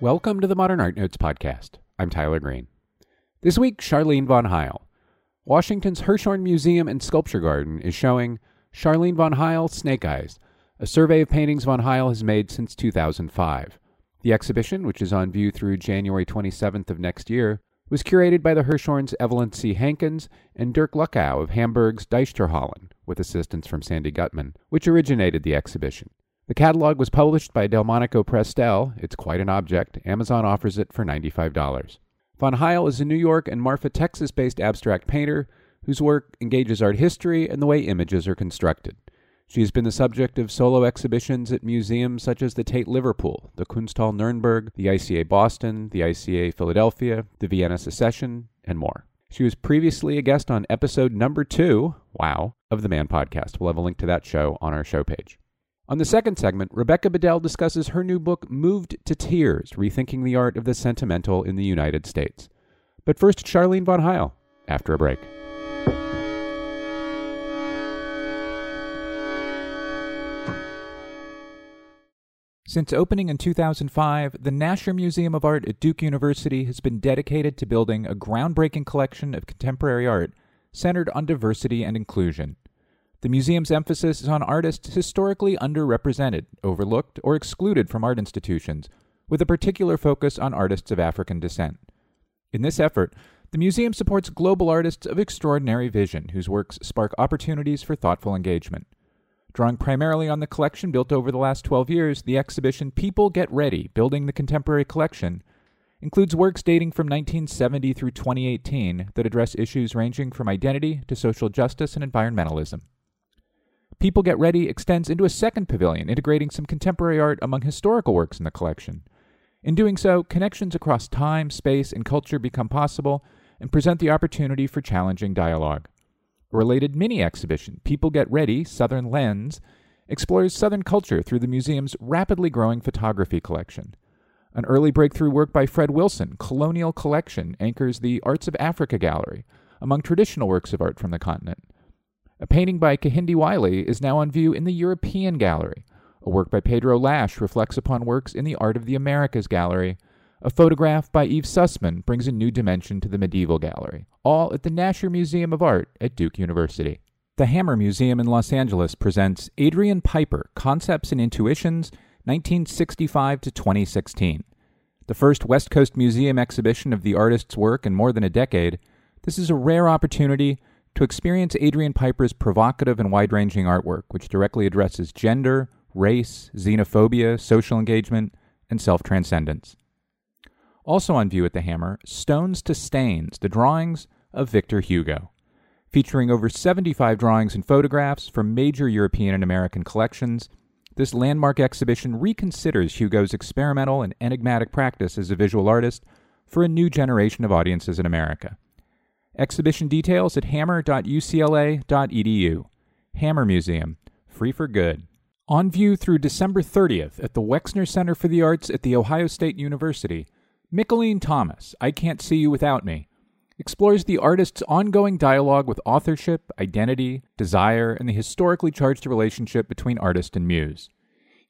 Welcome to the Modern Art Notes podcast. I'm Tyler Green. This week, Charline von Heyl. Washington's Hirshhorn Museum and Sculpture Garden is showing Charline von Heyl Snake Eyes, a survey of paintings von Heyl has made since 2005. The exhibition, which is on view through January 27th of next year, was curated by the Hirshhorns Evelyn C. Hankins and Dirk Luckow of Hamburg's Deichtorhallen, with assistance from Sandy Gutman, which originated the exhibition. The catalog was published by Delmonico Prestel. It's quite an object. Amazon offers it for $95. Von Heyl is a New York and Marfa, Texas based abstract painter whose work engages art history and the way images are constructed. She has been the subject of solo exhibitions at museums such as the Tate Liverpool, the Kunsthalle Nuremberg, the ICA Boston, the ICA Philadelphia, the Vienna Secession, and more. She was previously a guest on episode number two, wow, of the Man podcast. We'll have a link to that show on our show page. On the second segment, Rebecca Bedell discusses her new book, Moved to Tears Rethinking the Art of the Sentimental in the United States. But first, Charline von Heyl, after a break. Since opening in 2005, the Nasher Museum of Art at Duke University has been dedicated to building a groundbreaking collection of contemporary art centered on diversity and inclusion. The museum's emphasis is on artists historically underrepresented, overlooked, or excluded from art institutions, with a particular focus on artists of African descent. In this effort, the museum supports global artists of extraordinary vision whose works spark opportunities for thoughtful engagement. Drawing primarily on the collection built over the last 12 years, the exhibition People Get Ready Building the Contemporary Collection includes works dating from 1970 through 2018 that address issues ranging from identity to social justice and environmentalism. People Get Ready extends into a second pavilion, integrating some contemporary art among historical works in the collection. In doing so, connections across time, space, and culture become possible and present the opportunity for challenging dialogue. A related mini exhibition, People Get Ready Southern Lens, explores Southern culture through the museum's rapidly growing photography collection. An early breakthrough work by Fred Wilson, Colonial Collection, anchors the Arts of Africa Gallery among traditional works of art from the continent. A painting by Kehinde Wiley is now on view in the European Gallery. A work by Pedro Lasch reflects upon works in the Art of the Americas Gallery. A photograph by Eve Sussman brings a new dimension to the Medieval Gallery, all at the Nasher Museum of Art at Duke University. The Hammer Museum in Los Angeles presents Adrian Piper Concepts and Intuitions, 1965 to 2016. The first West Coast Museum exhibition of the artist's work in more than a decade, this is a rare opportunity to experience Adrian Piper's provocative and wide ranging artwork, which directly addresses gender, race, xenophobia, social engagement, and self transcendence. Also on view at the Hammer, Stones to Stains, the drawings of Victor Hugo. Featuring over 75 drawings and photographs from major European and American collections, this landmark exhibition reconsiders Hugo's experimental and enigmatic practice as a visual artist for a new generation of audiences in America. Exhibition details at hammer.ucla.edu. Hammer Museum, free for good. On view through December 30th at the Wexner Center for the Arts at The Ohio State University, Mickalene Thomas, I Can't See You Without Me, explores the artist's ongoing dialogue with authorship, identity, desire, and the historically charged relationship between artist and muse.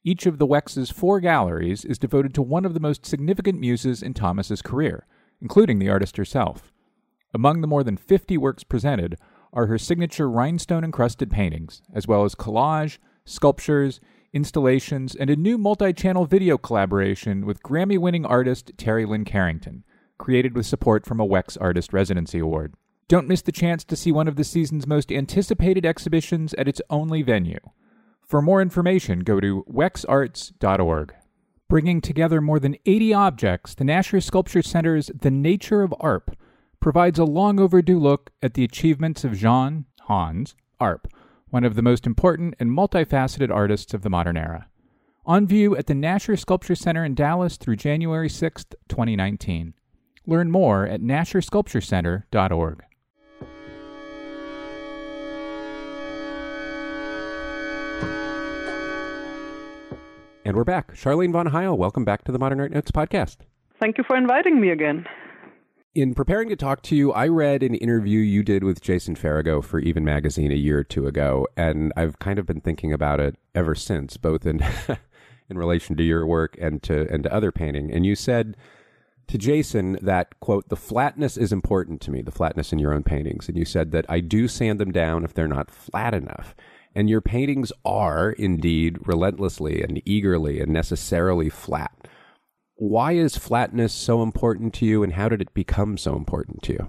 Each of the Wex's four galleries is devoted to one of the most significant muses in Thomas's career, including the artist herself. Among the more than 50 works presented are her signature rhinestone encrusted paintings, as well as collage, sculptures, installations, and a new multi channel video collaboration with Grammy winning artist Terri Lyne Carrington, created with support from a Wex Artist Residency Award. Don't miss the chance to see one of the season's most anticipated exhibitions at its only venue. For more information, go to wexarts.org. Bringing together more than 80 objects, the Nasher Sculpture Center's The Nature of Arp provides a long overdue look at the achievements of Jean Hans Arp, one of the most important and multifaceted artists of the modern era. On view at the Nasher Sculpture Center in Dallas through January 6, 2019. Learn more at nashersculpturecenter.org. And we're back. Charline von Heyl, welcome back to the Modern Art Notes podcast. Thank you for inviting me again. In preparing to talk to you, I read an interview you did with Jason Farago for Even Magazine a year or two ago, and I've kind of been thinking about it ever since, both in in relation to your work and to and to other painting. And you said to Jason that quote the flatness is important to me, the flatness in your own paintings. And you said that I do sand them down if they're not flat enough. And your paintings are indeed relentlessly and eagerly and necessarily flat. Why is flatness so important to you, and how did it become so important to you?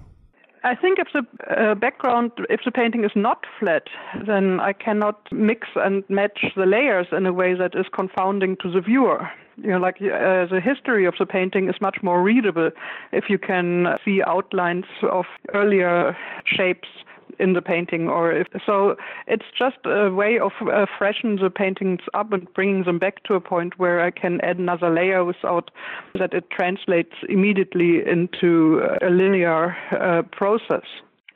I think if the uh, background, if the painting is not flat, then I cannot mix and match the layers in a way that is confounding to the viewer. You know, like uh, the history of the painting is much more readable if you can see outlines of earlier shapes in the painting or if so it's just a way of uh, freshen the paintings up and bringing them back to a point where I can add another layer without that it translates immediately into a linear uh, process.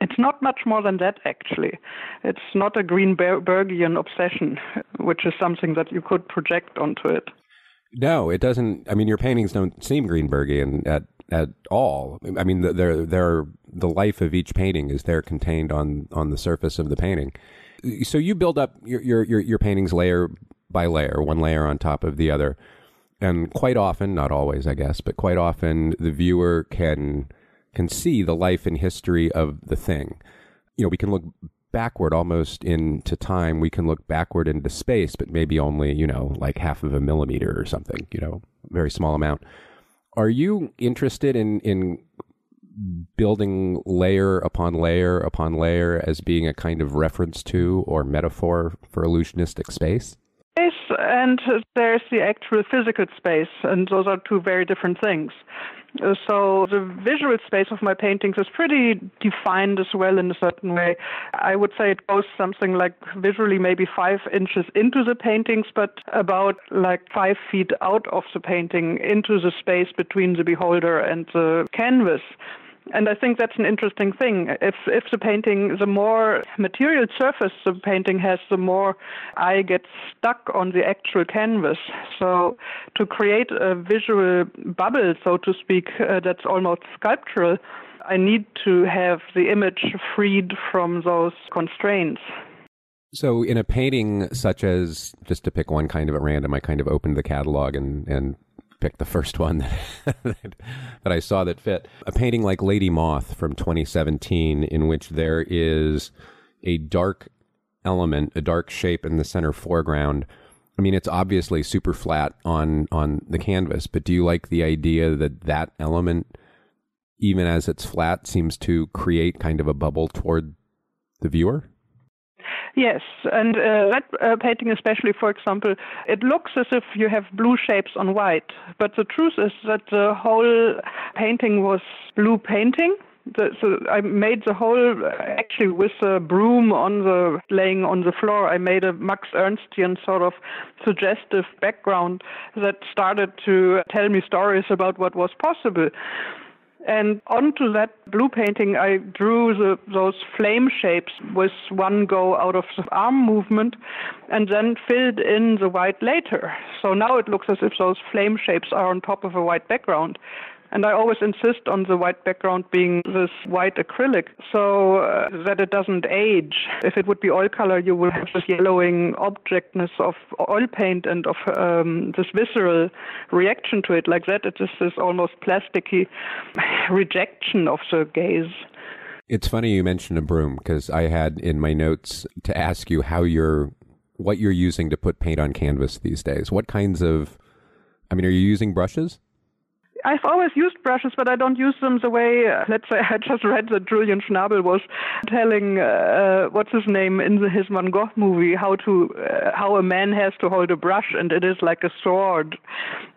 It's not much more than that, actually. It's not a Greenbergian obsession, which is something that you could project onto it. No, it doesn't. I mean, your paintings don't seem Greenbergian at at all. I mean, they're, they're, the life of each painting is there contained on, on the surface of the painting. So you build up your, your, your, your paintings layer by layer, one layer on top of the other. And quite often, not always, I guess, but quite often the viewer can, can see the life and history of the thing. You know, we can look backward almost into time. We can look backward into space, but maybe only, you know, like half of a millimeter or something, you know, very small amount. Are you interested in in building layer upon layer upon layer as being a kind of reference to or metaphor for illusionistic space? Yes, and there's the actual physical space, and those are two very different things. So the visual space of my paintings is pretty defined as well in a certain way. I would say it goes something like visually maybe five inches into the paintings, but about like five feet out of the painting into the space between the beholder and the canvas. And I think that's an interesting thing. If if the painting, the more material surface the painting has, the more eye gets stuck on the actual canvas. So to create a visual bubble, so to speak, uh, that's almost sculptural, I need to have the image freed from those constraints. So, in a painting such as, just to pick one kind of at random, I kind of opened the catalog and, and pick the first one that, that I saw that fit. A painting like Lady Moth from 2017, in which there is a dark element, a dark shape in the center foreground. I mean, it's obviously super flat on on the canvas, but do you like the idea that that element, even as it's flat, seems to create kind of a bubble toward the viewer? Yes, and uh, that uh, painting, especially, for example, it looks as if you have blue shapes on white, but the truth is that the whole painting was blue painting. The, so I made the whole actually with a broom on the laying on the floor. I made a Max Ernstian sort of suggestive background that started to tell me stories about what was possible. And onto that blue painting, I drew the, those flame shapes with one go out of the arm movement and then filled in the white later. So now it looks as if those flame shapes are on top of a white background. And I always insist on the white background being this white acrylic so uh, that it doesn't age. If it would be oil color, you will have this yellowing objectness of oil paint and of um, this visceral reaction to it. Like that, it is this almost plasticky rejection of the gaze. It's funny you mentioned a broom because I had in my notes to ask you how you're, what you're using to put paint on canvas these days. What kinds of, I mean, are you using brushes? I've always used brushes, but I don't use them the way, uh, let's say, I just read that Julian Schnabel was telling, uh, what's his name, in the, his Van Gogh movie, how to, uh, how a man has to hold a brush, and it is like a sword.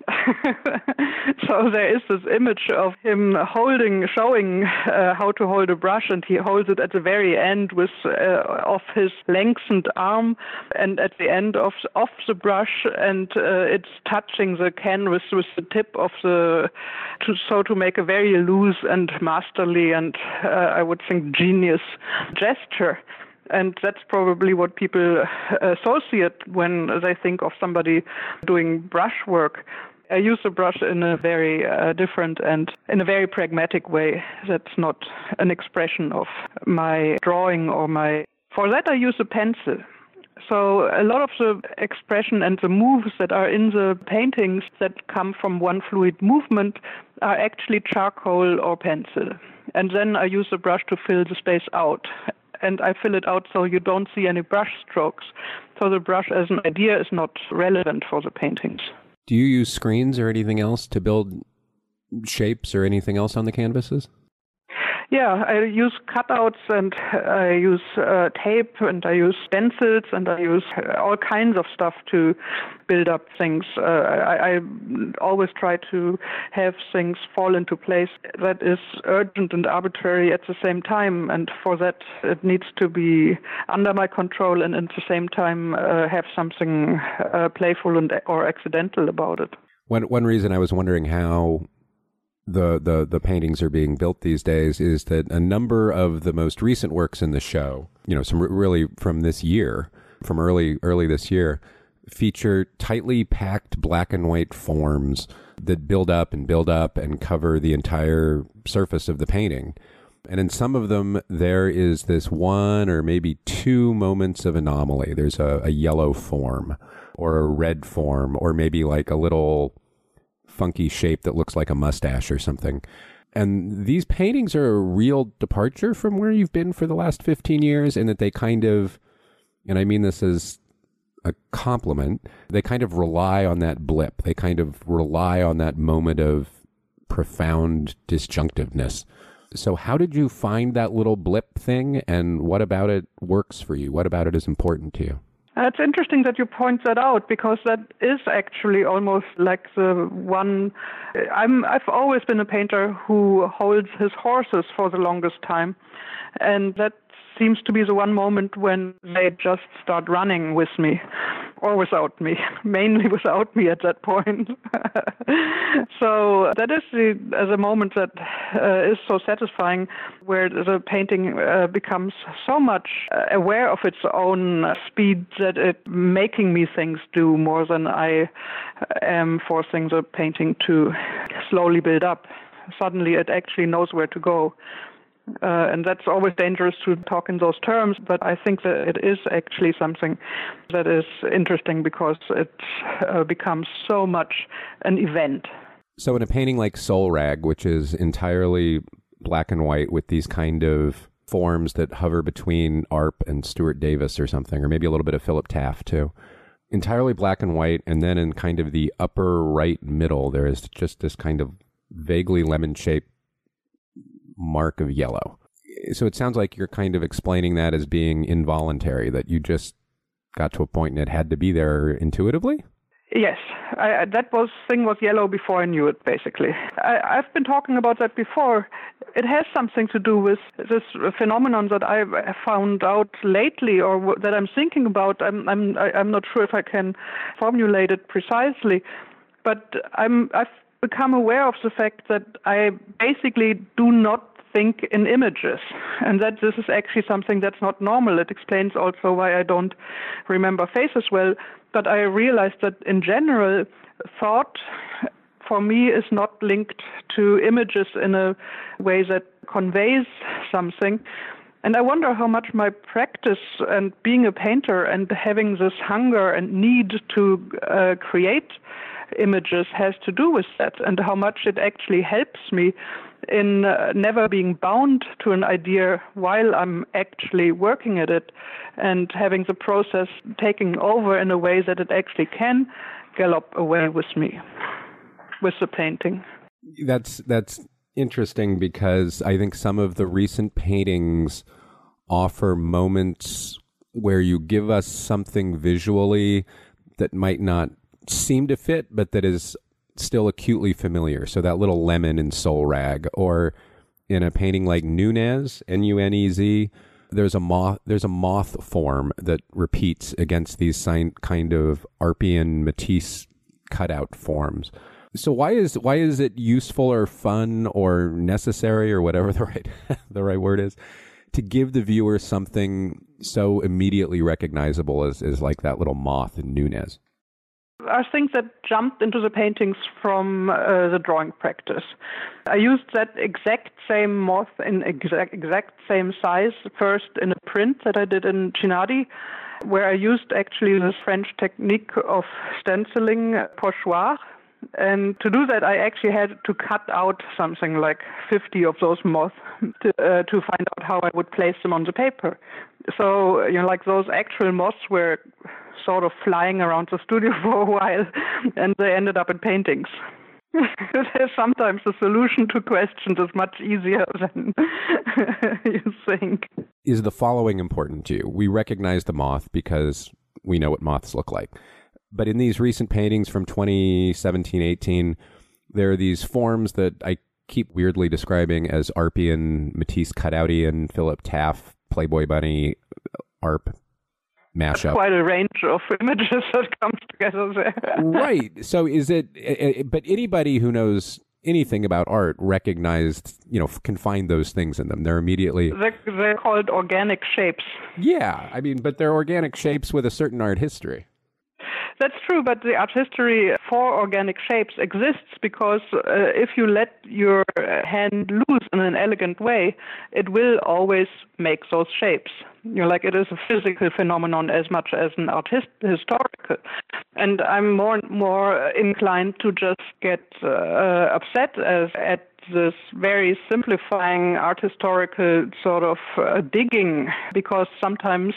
so there is this image of him holding, showing uh, how to hold a brush, and he holds it at the very end with uh, of his lengthened arm, and at the end of of the brush, and uh, it's touching the canvas with the tip of the, to, so to make a very loose and masterly and uh, I would think genius gesture and that's probably what people associate when they think of somebody doing brush work. I use the brush in a very uh, different and in a very pragmatic way. That's not an expression of my drawing or my. For that, I use a pencil. So a lot of the expression and the moves that are in the paintings that come from one fluid movement are actually charcoal or pencil. And then I use the brush to fill the space out. And I fill it out so you don't see any brush strokes. So the brush as an idea is not relevant for the paintings. Do you use screens or anything else to build shapes or anything else on the canvases? Yeah, I use cutouts and I use uh, tape and I use stencils and I use all kinds of stuff to build up things. Uh, I, I always try to have things fall into place that is urgent and arbitrary at the same time, and for that it needs to be under my control and at the same time uh, have something uh, playful and or accidental about it. One one reason I was wondering how the, the, the paintings are being built these days is that a number of the most recent works in the show, you know, some really from this year, from early early this year, feature tightly packed black and white forms that build up and build up and cover the entire surface of the painting. And in some of them, there is this one or maybe two moments of anomaly. There's a, a yellow form or a red form, or maybe like a little funky shape that looks like a mustache or something. And these paintings are a real departure from where you've been for the last 15 years, in that they kind of, and I mean this as a compliment, they kind of rely on that blip. They kind of rely on that moment of profound disjunctiveness. So, how did you find that little blip thing, and what about it works for you? What about it is important to you? It's interesting that you point that out because that is actually almost like the one. I'm, I've always been a painter who holds his horses for the longest time, and that seems to be the one moment when they just start running with me or without me, mainly without me at that point. so that is the, the moment that uh, is so satisfying, where the painting uh, becomes so much uh, aware of its own speed that it making me things do more than I am forcing the painting to slowly build up. Suddenly, it actually knows where to go. Uh, and that's always dangerous to talk in those terms, but I think that it is actually something that is interesting because it uh, becomes so much an event. So, in a painting like Soul Rag, which is entirely black and white with these kind of forms that hover between Arp and Stuart Davis or something, or maybe a little bit of Philip Taaffe too. Entirely black and white, and then in kind of the upper right middle, there is just this kind of vaguely lemon shaped mark of yellow. So it sounds like you're kind of explaining that as being involuntary, that you just got to a point and it had to be there intuitively? Yes, I, that was thing was yellow before I knew it. Basically, I, I've been talking about that before. It has something to do with this phenomenon that I found out lately, or that I'm thinking about. I'm I'm I'm not sure if I can formulate it precisely, but I'm I've become aware of the fact that I basically do not think in images, and that this is actually something that's not normal. It explains also why I don't remember faces well. But I realized that in general, thought for me is not linked to images in a way that conveys something. And I wonder how much my practice and being a painter and having this hunger and need to uh, create images has to do with that and how much it actually helps me in uh, never being bound to an idea while I'm actually working at it and having the process taking over in a way that it actually can gallop away with me with the painting. That's that's interesting because I think some of the recent paintings offer moments where you give us something visually that might not seem to fit, but that is still acutely familiar. So that little lemon in Soul Rag, or in a painting like Nunez, N U N E Z, there's a moth there's a moth form that repeats against these kind of Arpian Matisse cutout forms. So why is why is it useful or fun or necessary or whatever the right the right word is to give the viewer something so immediately recognizable as, as like that little moth in Nunez? Are things that jumped into the paintings from uh, the drawing practice. I used that exact same moth in exact exact same size first in a print that I did in Chinati, where I used actually this French technique of stenciling pochoir. And to do that, I actually had to cut out something like 50 of those moths to, uh, to find out how I would place them on the paper. So, you know, like those actual moths were sort of flying around the studio for a while, and they ended up in paintings. Sometimes the solution to questions is much easier than you think. Is the following important to you? We recognize the moth because we know what moths look like. But in these recent paintings from 2017 18, there are these forms that I keep weirdly describing as Arpian, Matisse Cutautian, Philip Taaffe, Playboy Bunny, ARP mashup. Quite a range of images that comes together there. right. So is it, eh, eh, but anybody who knows anything about art recognized, you know, can find those things in them. They're immediately. They're, they're called organic shapes. Yeah. I mean, but they're organic shapes with a certain art history. That's true, but the art history for organic shapes exists because uh, if you let your hand loose in an elegant way, it will always make those shapes. You know, like it is a physical phenomenon as much as an art his- historical. And I'm more and more inclined to just get uh, upset as at this very simplifying art historical sort of uh, digging because sometimes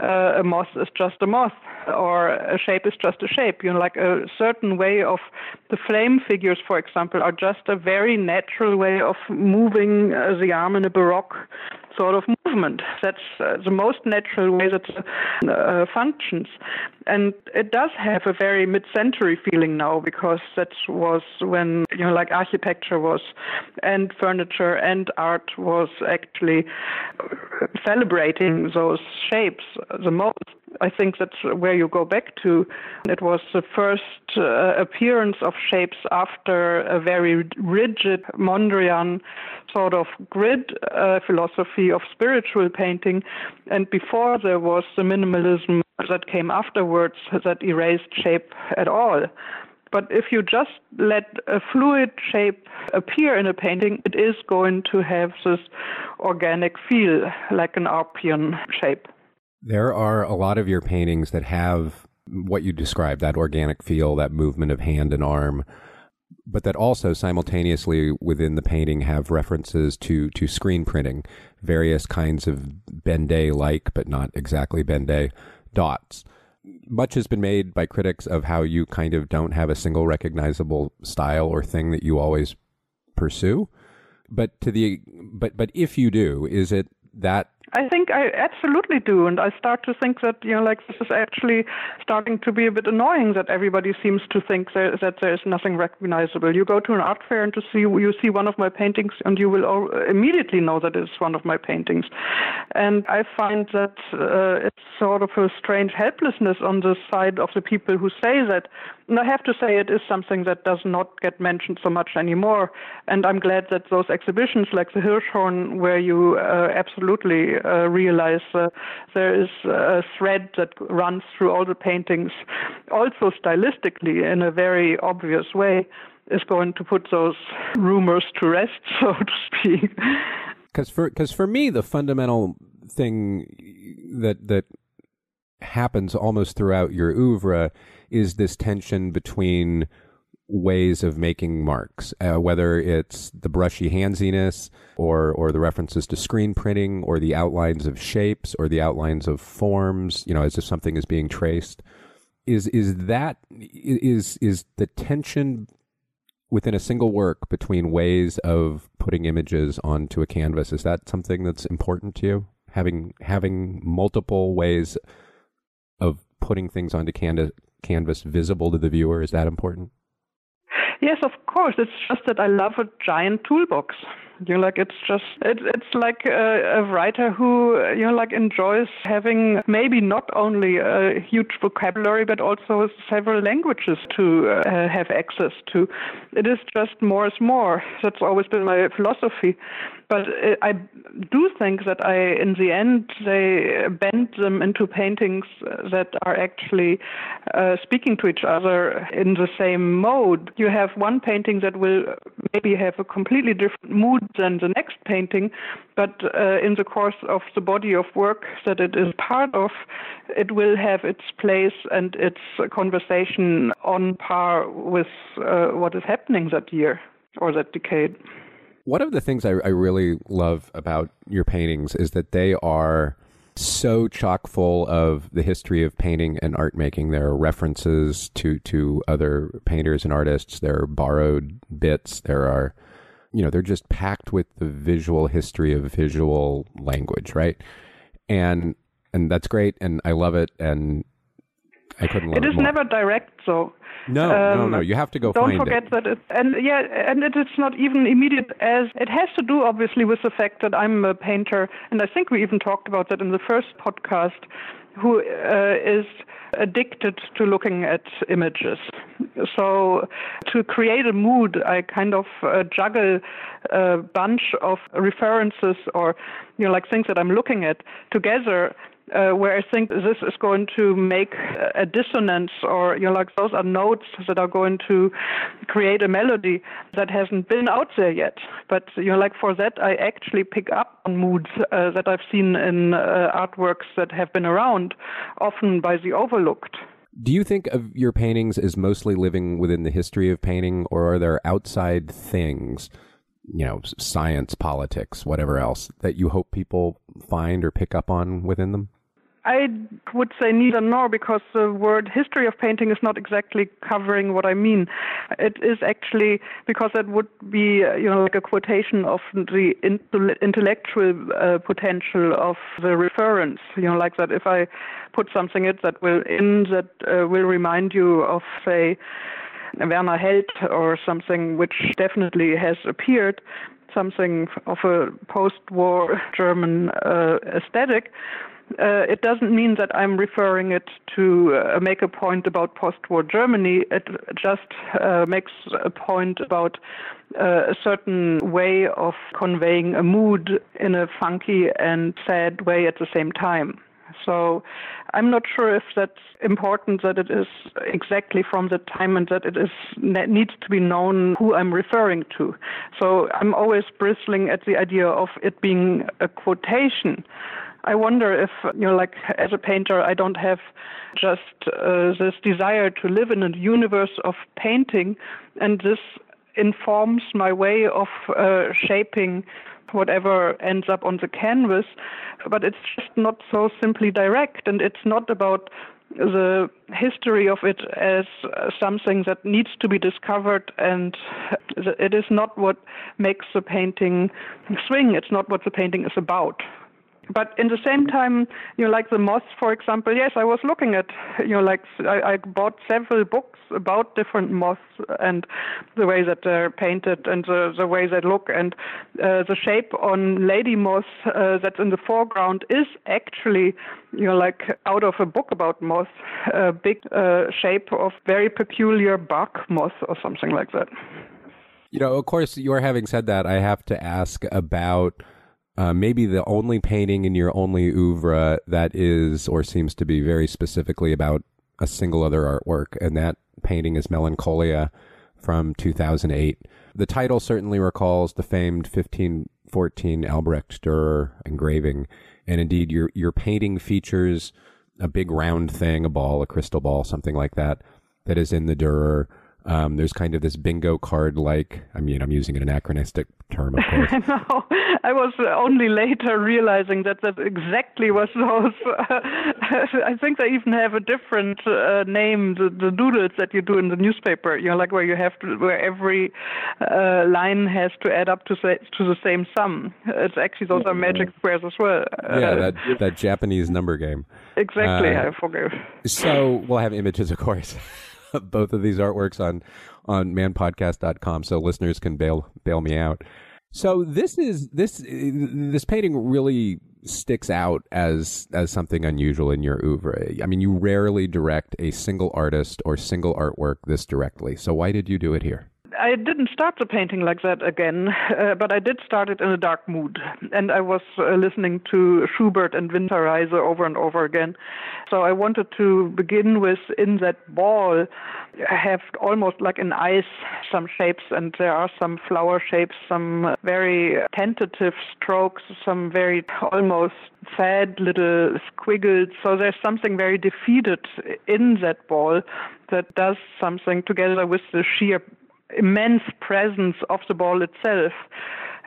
uh, a moth is just a moth or a shape is just a shape. You know, like a certain way of the flame figures, for example, are just a very natural way of moving uh, the arm in a Baroque sort of movement. That's uh, the most natural way that uh, functions. And it does have a very mid-century feeling now because that was when, you know, like architecture was, and furniture and art was actually celebrating those shapes the most. I think that's where you go back to. It was the first uh, appearance of shapes after a very rigid Mondrian sort of grid uh, philosophy of spiritual painting, and before there was the minimalism that came afterwards that erased shape at all. But if you just let a fluid shape appear in a painting, it is going to have this organic feel, like an Arpian shape. There are a lot of your paintings that have what you described that organic feel, that movement of hand and arm, but that also simultaneously within the painting have references to, to screen printing, various kinds of Ben-Day like, but not exactly Ben-Day dots. Much has been made by critics of how you kind of don't have a single recognizable style or thing that you always pursue. But to the but but if you do, is it that I think I absolutely do, and I start to think that you know, like this is actually starting to be a bit annoying that everybody seems to think that there is nothing recognizable. You go to an art fair and to see you see one of my paintings, and you will all, immediately know that it's one of my paintings. And I find that uh, it's sort of a strange helplessness on the side of the people who say that. I have to say, it is something that does not get mentioned so much anymore. And I'm glad that those exhibitions, like the Hirshhorn, where you uh, absolutely uh, realize uh, there is a thread that runs through all the paintings, also stylistically in a very obvious way, is going to put those rumors to rest, so to speak. Because for because for me, the fundamental thing that that happens almost throughout your oeuvre is this tension between ways of making marks, uh, whether it's the brushy handsiness or or the references to screen printing or the outlines of shapes or the outlines of forms, you know, as if something is being traced. Is is that is is the tension within a single work between ways of putting images onto a canvas? Is that something that's important to you? Having having multiple ways putting things onto canvas canvas visible to the viewer is that important? Yes, of course. It's just that I love a giant toolbox. You know, like it's just it's it's like a, a writer who you know like enjoys having maybe not only a huge vocabulary but also several languages to uh, have access to. It is just more is more. That's always been my philosophy. But uh, I do think that I, in the end, they bend them into paintings that are actually uh, speaking to each other in the same mode. You have one painting that will maybe have a completely different mood than the next painting, but uh, in the course of the body of work that it is part of, it will have its place and its conversation on par with uh, what is happening that year or that decade. One of the things I, I really love about your paintings is that they are so chock full of the history of painting and art making. There are references to to other painters and artists. There are borrowed bits. There are, you know, they're just packed with the visual history of visual language, right? And and that's great, and I love it, and I couldn't. It is more. never direct, though. No, um, no, no. You have to go. Don't forget it. that, and yeah, and it, it's not even immediate. As it has to do, obviously, with the fact that I'm a painter, and I think we even talked about that in the first podcast. Who uh, is addicted to looking at images. So, to create a mood, I kind of uh, juggle a bunch of references or, you know, like things that I'm looking at together uh, where I think this is going to make a dissonance, or you know, like those are notes that are going to create a melody that hasn't been out there yet. But you know, like for that, I actually pick up on moods uh, that I've seen in uh, artworks that have been around, often by the overlooked. Do you think of your paintings as mostly living within the history of painting, or are there outside things? you know, science, politics, whatever else that you hope people find or pick up on within them? I would say neither nor because the word history of painting is not exactly covering what I mean. It is actually because that would be, you know, like a quotation of the intellectual uh, potential of the reference. You know, like that if I put something in that will in that uh, will remind you of, say, Werner Heldt or something which definitely has appeared, something of a post-war German uh, aesthetic uh, it doesn't mean that I'm referring it to uh, make a point about post-war Germany. It just uh, makes a point about uh, a certain way of conveying a mood in a funky and sad way at the same time. So I'm not sure if that's important that it is exactly from the time and that it is needs to be known who I'm referring to. So I'm always bristling at the idea of it being a quotation I wonder if, you know, like as a painter, I don't have just uh, this desire to live in a universe of painting, and this informs my way of uh, shaping whatever ends up on the canvas. But it's just not so simply direct, and it's not about the history of it as something that needs to be discovered, and it is not what makes the painting swing. It's not what the painting is about but in the same time, you know, like the moths, for example, yes, I was looking at, you know, like I, I bought several books about different moths and the way that they're painted and the, the way they look and uh, the shape on lady moths uh, that's in the foreground is actually, you know, like out of a book about moths, a big uh, shape of very peculiar bark moth or something like that. You know, of course, you're having said that, I have to ask about uh, maybe the only painting in your only oeuvre that is or seems to be very specifically about a single other artwork, and that painting is Melancholia from 2008. The title certainly recalls the famed 1514 Albrecht Dürer engraving, and indeed your your painting features a big round thing, a ball, a crystal ball, something like that, that is in the Dürer. Um, there's kind of this bingo card like, I mean, I'm using an anachronistic term, of course. no, I was only later realizing that that exactly was those. Uh, I think they even have a different uh, name, the, the, doodles that you do in the newspaper, you know, like where you have to, where every uh, line has to add up to, say, to the same sum. It's actually, those are magic squares as well. yeah, that, that Japanese number game. Exactly, uh, I forgive. So we'll have images, of course. both of these artworks on on manpodcast.com so listeners can bail bail me out. So this is this this painting really sticks out as as something unusual in your oeuvre. I mean, you rarely direct a single artist or single artwork this directly. So why did you do it here? I didn't start the painting like that again, uh, but I did start it in a dark mood. And I was uh, listening to Schubert and Winterreise over and over again. So I wanted to begin with in that ball, have almost like an ice some shapes, and there are some flower shapes, some very tentative strokes, some very almost sad little squiggles. So there's something very defeated in that ball that does something together with the sheer immense presence of the ball itself.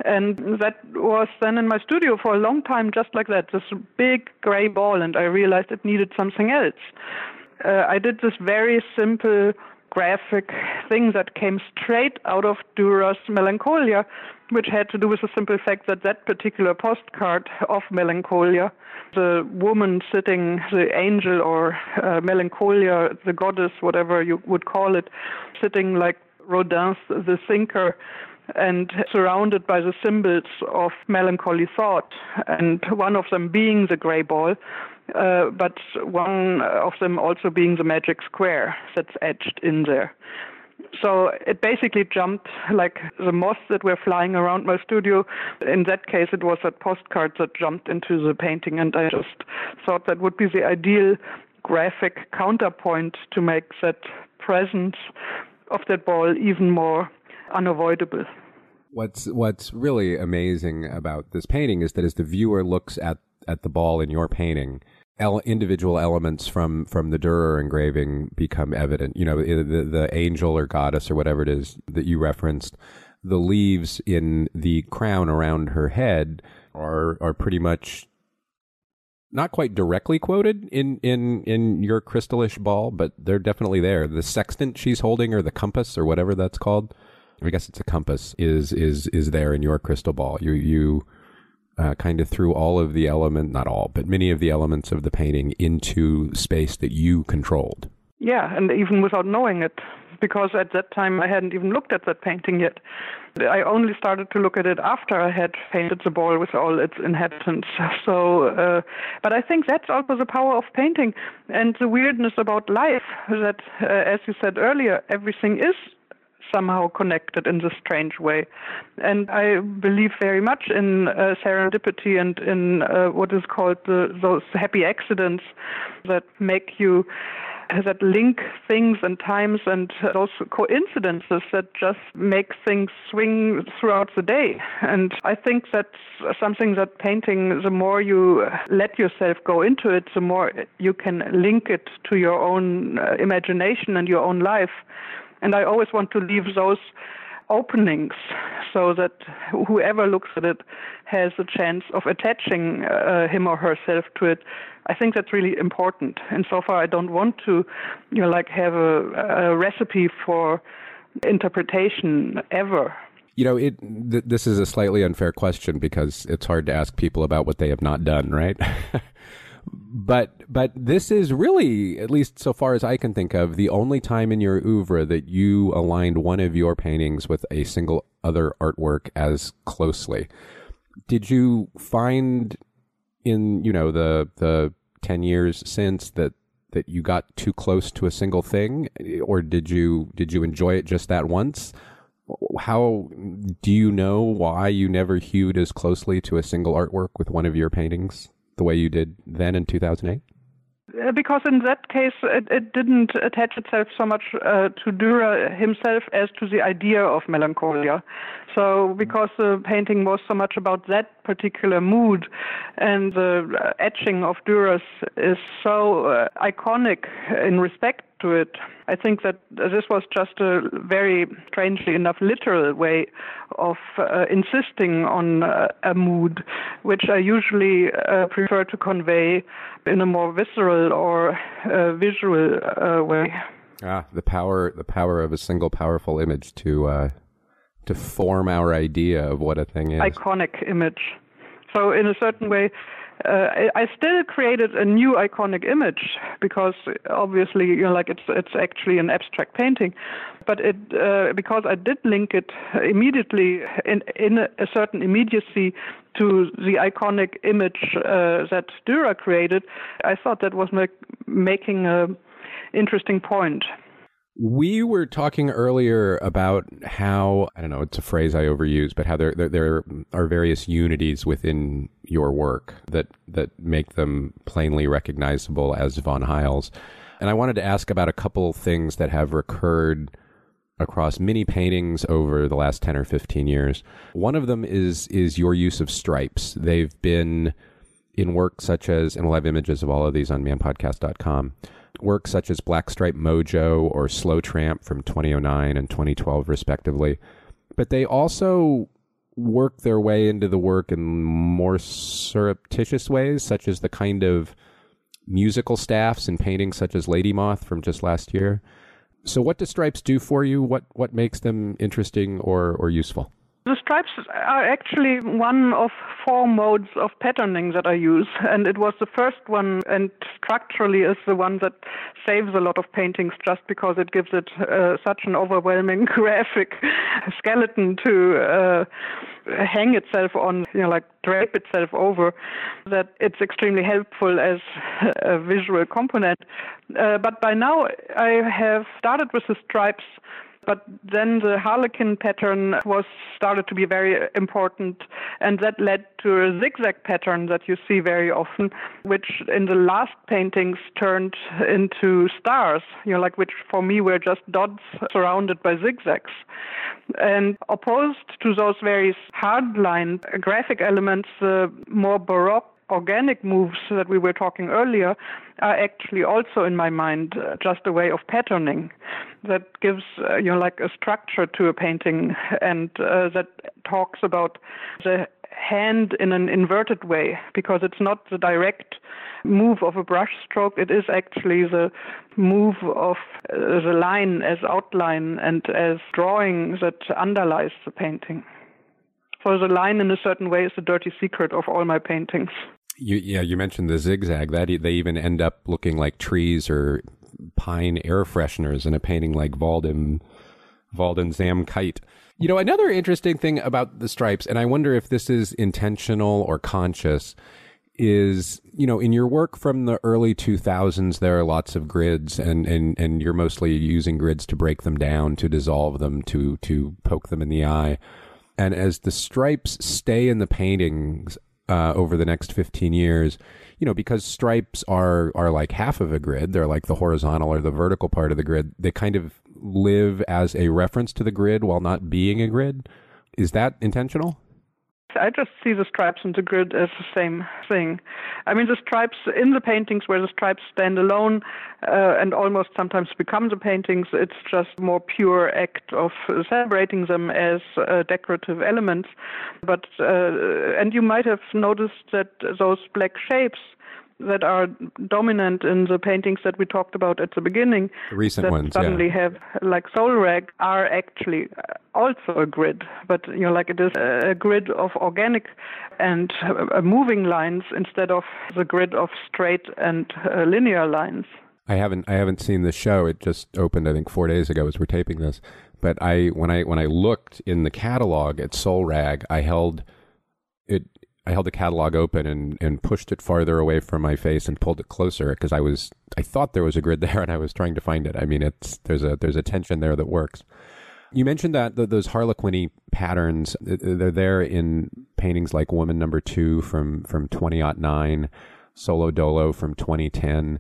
And that was then in my studio for a long time, just like that, this big gray ball, and I realized it needed something else. Uh, I did this very simple graphic thing that came straight out of Dürer's Melancholia, which had to do with the simple fact that that particular postcard of Melancholia, the woman sitting, the angel or uh, Melancholia, the goddess, whatever you would call it, sitting like Rodin's The Thinker and surrounded by the symbols of melancholy thought, and one of them being the gray ball, uh, but one of them also being the magic square that's etched in there. So it basically jumped like the moths that were flying around my studio. In that case, it was that postcard that jumped into the painting, and I just thought that would be the ideal graphic counterpoint to make that presence of that ball even more unavoidable. What's what's really amazing about this painting is that as the viewer looks at at the ball in your painting, individual elements from from the Dürer engraving become evident. You know, the the angel or goddess or whatever it is that you referenced, the leaves in the crown around her head are are pretty much not quite directly quoted in in in your crystallish ball, but they're definitely there. The sextant she's holding, or the compass, or whatever that's called. I guess it's a compass. Is is is there in your crystal ball? You you uh, kind of threw all of the element, not all, but many of the elements of the painting into space that you controlled. Yeah, and even without knowing it, because at that time I hadn't even looked at that painting yet. I only started to look at it after I had painted the ball with all its inhabitants. So, uh, but I think that's also the power of painting and the weirdness about life that, uh, as you said earlier, everything is somehow connected in this strange way. And I believe very much in uh, serendipity and in uh, what is called the, those happy accidents that make you that link things and times and those coincidences that just make things swing throughout the day. And I think that's something that painting, the more you let yourself go into it, the more you can link it to your own uh, imagination and your own life. And I always want to leave those openings so that whoever looks at it has a chance of attaching uh, him or herself to it. I think that's really important. And so far, I don't want to, you know, like have a, a recipe for interpretation ever. You know, it. Th- this is a slightly unfair question because it's hard to ask people about what they have not done, right? but but this is really, at least so far as I can think of, the only time in your oeuvre that you aligned one of your paintings with a single other artwork as closely. Did you find in you know the the ten years since that that you got too close to a single thing, or did you did you enjoy it just that once? How do you know why you never hewed as closely to a single artwork with one of your paintings? The way you did then in 2008? Uh, because in that case, it, it didn't attach itself so much uh, to Dürer himself as to the idea of melancholia. So, because the painting was so much about that particular mood, and the etching of Dürer's is so uh, iconic in respect to it. I think that this was just a very strangely enough literal way of uh, insisting on uh, a mood, which I usually uh, prefer to convey in a more visceral or uh, visual uh, way. Ah, the power, the power of a single powerful image to uh, to form our idea of what a thing is. Iconic image. So, in a certain way, uh, I still created a new iconic image because obviously, you know, like it's it's actually an abstract painting, but it uh, because I did link it immediately in in a certain immediacy to the iconic image uh, that Dürer created. I thought that was make, making a interesting point. We were talking earlier about how I don't know it's a phrase I overuse, but how there, there there are various unities within your work that that make them plainly recognizable as von Heyl's. And I wanted to ask about a couple things that have recurred across many paintings over the last 10 or 15 years. One of them is is your use of stripes. They've been in work such as and we'll have images of all of these on manpodcast.com work such as Black Stripe Mojo or Slow Tramp from 2009 and 2012, respectively. But they also work their way into the work in more surreptitious ways, such as the kind of musical staffs in paintings such as Lady Moth from just last year. So, what do stripes do for you? What what makes them interesting or or useful? The stripes are actually one of four modes of patterning that I use, and it was the first one, and structurally is the one that saves a lot of paintings just because it gives it uh, such an overwhelming graphic skeleton to uh, hang itself on, you know, like drape itself over, that it's extremely helpful as a visual component. Uh, but by now, I have started with the stripes but then the harlequin pattern was started to be very important, and that led to a zigzag pattern that you see very often, which in the last paintings turned into stars, you know, like which for me were just dots surrounded by zigzags. And opposed to those very hard-line graphic elements, the more baroque organic moves that we were talking earlier are actually also in my mind uh, just a way of patterning that gives uh, you know like a structure to a painting and uh, that talks about the hand in an inverted way because it's not the direct move of a brush stroke. It is actually the move of uh, the line as outline and as drawing that underlies the painting so the line in a certain way is the dirty secret of all my paintings you, yeah, you mentioned the zigzag. That they even end up looking like trees or pine air fresheners in a painting like Walden Walden Zam Kite. You know, another interesting thing about the stripes, and I wonder if this is intentional or conscious, is you know in your work from the early 2000s there are lots of grids and and and you're mostly using grids to break them down to dissolve them to to poke them in the eye and as the stripes stay in the paintings uh, over the next 15 years, you know, because stripes are are like half of a grid, they're like the horizontal or the vertical part of the grid. They kind of live as a reference to the grid while not being a grid. Is that intentional? I just see the stripes and the grid as the same thing. I mean, the stripes in the paintings where the stripes stand alone uh, and almost sometimes become the paintings, it's just more pure act of celebrating them as uh, decorative elements. But uh, and you might have noticed that those black shapes that are dominant in the paintings that we talked about at the beginning, the recent that ones, suddenly yeah. have like soul rag, are actually also a grid, but you know, like it is a grid of organic and uh, moving lines instead of the grid of straight and uh, linear lines. I haven't I haven't seen the show. It just opened I think 4 days ago as we're taping this. But I when I when I looked in the catalog at Soul Rag, I held it I held the catalog open and, and pushed it farther away from my face and pulled it closer because I was I thought there was a grid there and I was trying to find it. I mean, it's there's a there's a tension there that works. You mentioned that the, those Harlequiny patterns they're there in paintings like Woman Number Two from from 2009, Solo Dolo from 2010.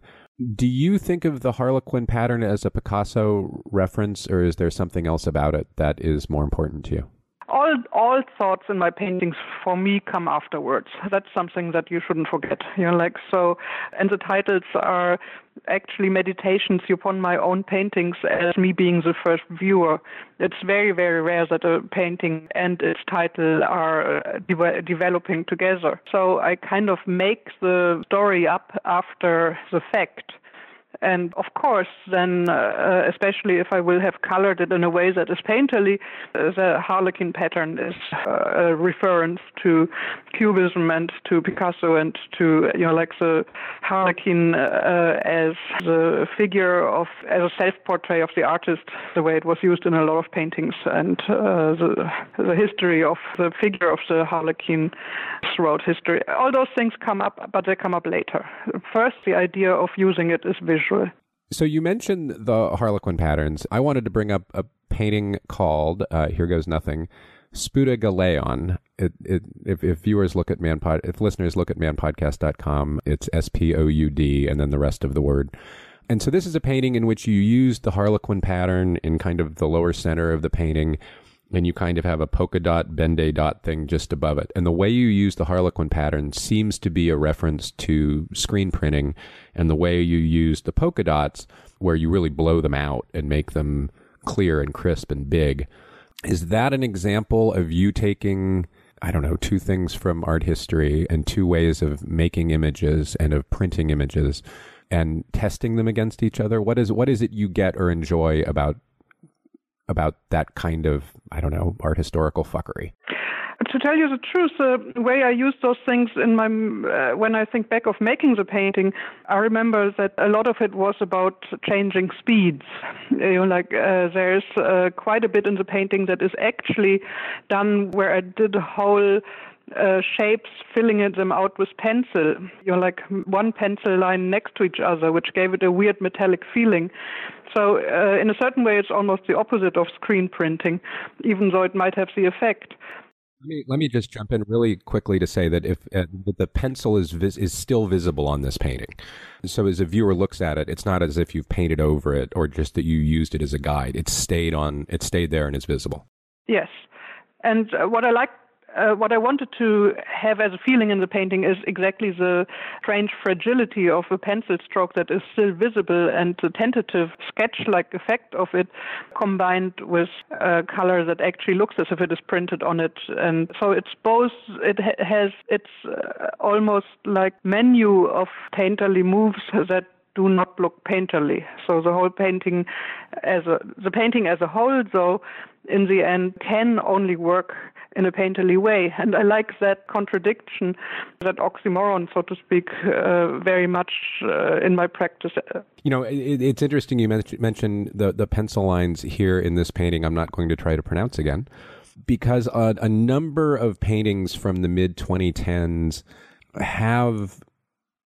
Do you think of the Harlequin pattern as a Picasso reference, or is there something else about it that is more important to you? All all thoughts in my paintings for me come afterwards. That's something that you shouldn't forget. You know, like so, and the titles are actually meditations upon my own paintings as me being the first viewer. It's very very rare that a painting and its title are uh, de- developing together. So I kind of make the story up after the fact. And of course, then, uh, especially if I will have colored it in a way that is painterly, uh, the harlequin pattern is uh, a reference to Cubism and to Picasso and to, you know, like the harlequin uh, as the figure of, as a self-portrait of the artist, the way it was used in a lot of paintings, and uh, the, the history of the figure of the harlequin throughout history. All those things come up, but they come up later. First, the idea of using it is visual. So you mentioned the Harlequin patterns. I wanted to bring up a painting called uh, "Here Goes Nothing." Spoudagaleon. It, it, if, if viewers look at manpod, if listeners look at manpodcast.com, it's S P O U D and then the rest of the word. And so this is a painting in which you use the Harlequin pattern in kind of the lower center of the painting, and you kind of have a polka dot, Ben-Day dot thing just above it. And the way you use the Harlequin pattern seems to be a reference to screen printing, and the way you use the polka dots, where you really blow them out and make them clear and crisp and big. Is that an example of you taking, I don't know, two things from art history and two ways of making images and of printing images and testing them against each other? What is what is it you get or enjoy about about that kind of, I don't know, art historical fuckery? to tell you the truth, the way I use those things in my uh, when I think back of making the painting, I remember that a lot of it was about changing speeds. You know, like uh, there's uh, quite a bit in the painting that is actually done where I did a whole uh, shapes, filling them out with pencil. You know, like one pencil line next to each other, which gave it a weird metallic feeling. So, uh, in a certain way, it's almost the opposite of screen printing, even though it might have the effect. Let me let me just jump in really quickly to say that if uh, the pencil is vis- is still visible on this painting, so as a viewer looks at it, it's not as if you've painted over it or just that you used it as a guide. It stayed on. It stayed there and is visible. Yes, and uh, what I like uh, what I wanted to have as a feeling in the painting is exactly the strange fragility of a pencil stroke that is still visible and the tentative sketch like effect of it combined with a color that actually looks as if it is printed on it. And so it's both, it ha- has, it's uh, almost like menu of painterly moves that do not look painterly. So the whole painting as a, the painting as a whole though in the end can only work in a painterly way. And I like that contradiction, that oxymoron, so to speak, uh, very much uh, in my practice. You know, it, it's interesting you mentioned the, the pencil lines here in this painting. I'm not going to try to pronounce again because a, a number of paintings from the mid 2010s have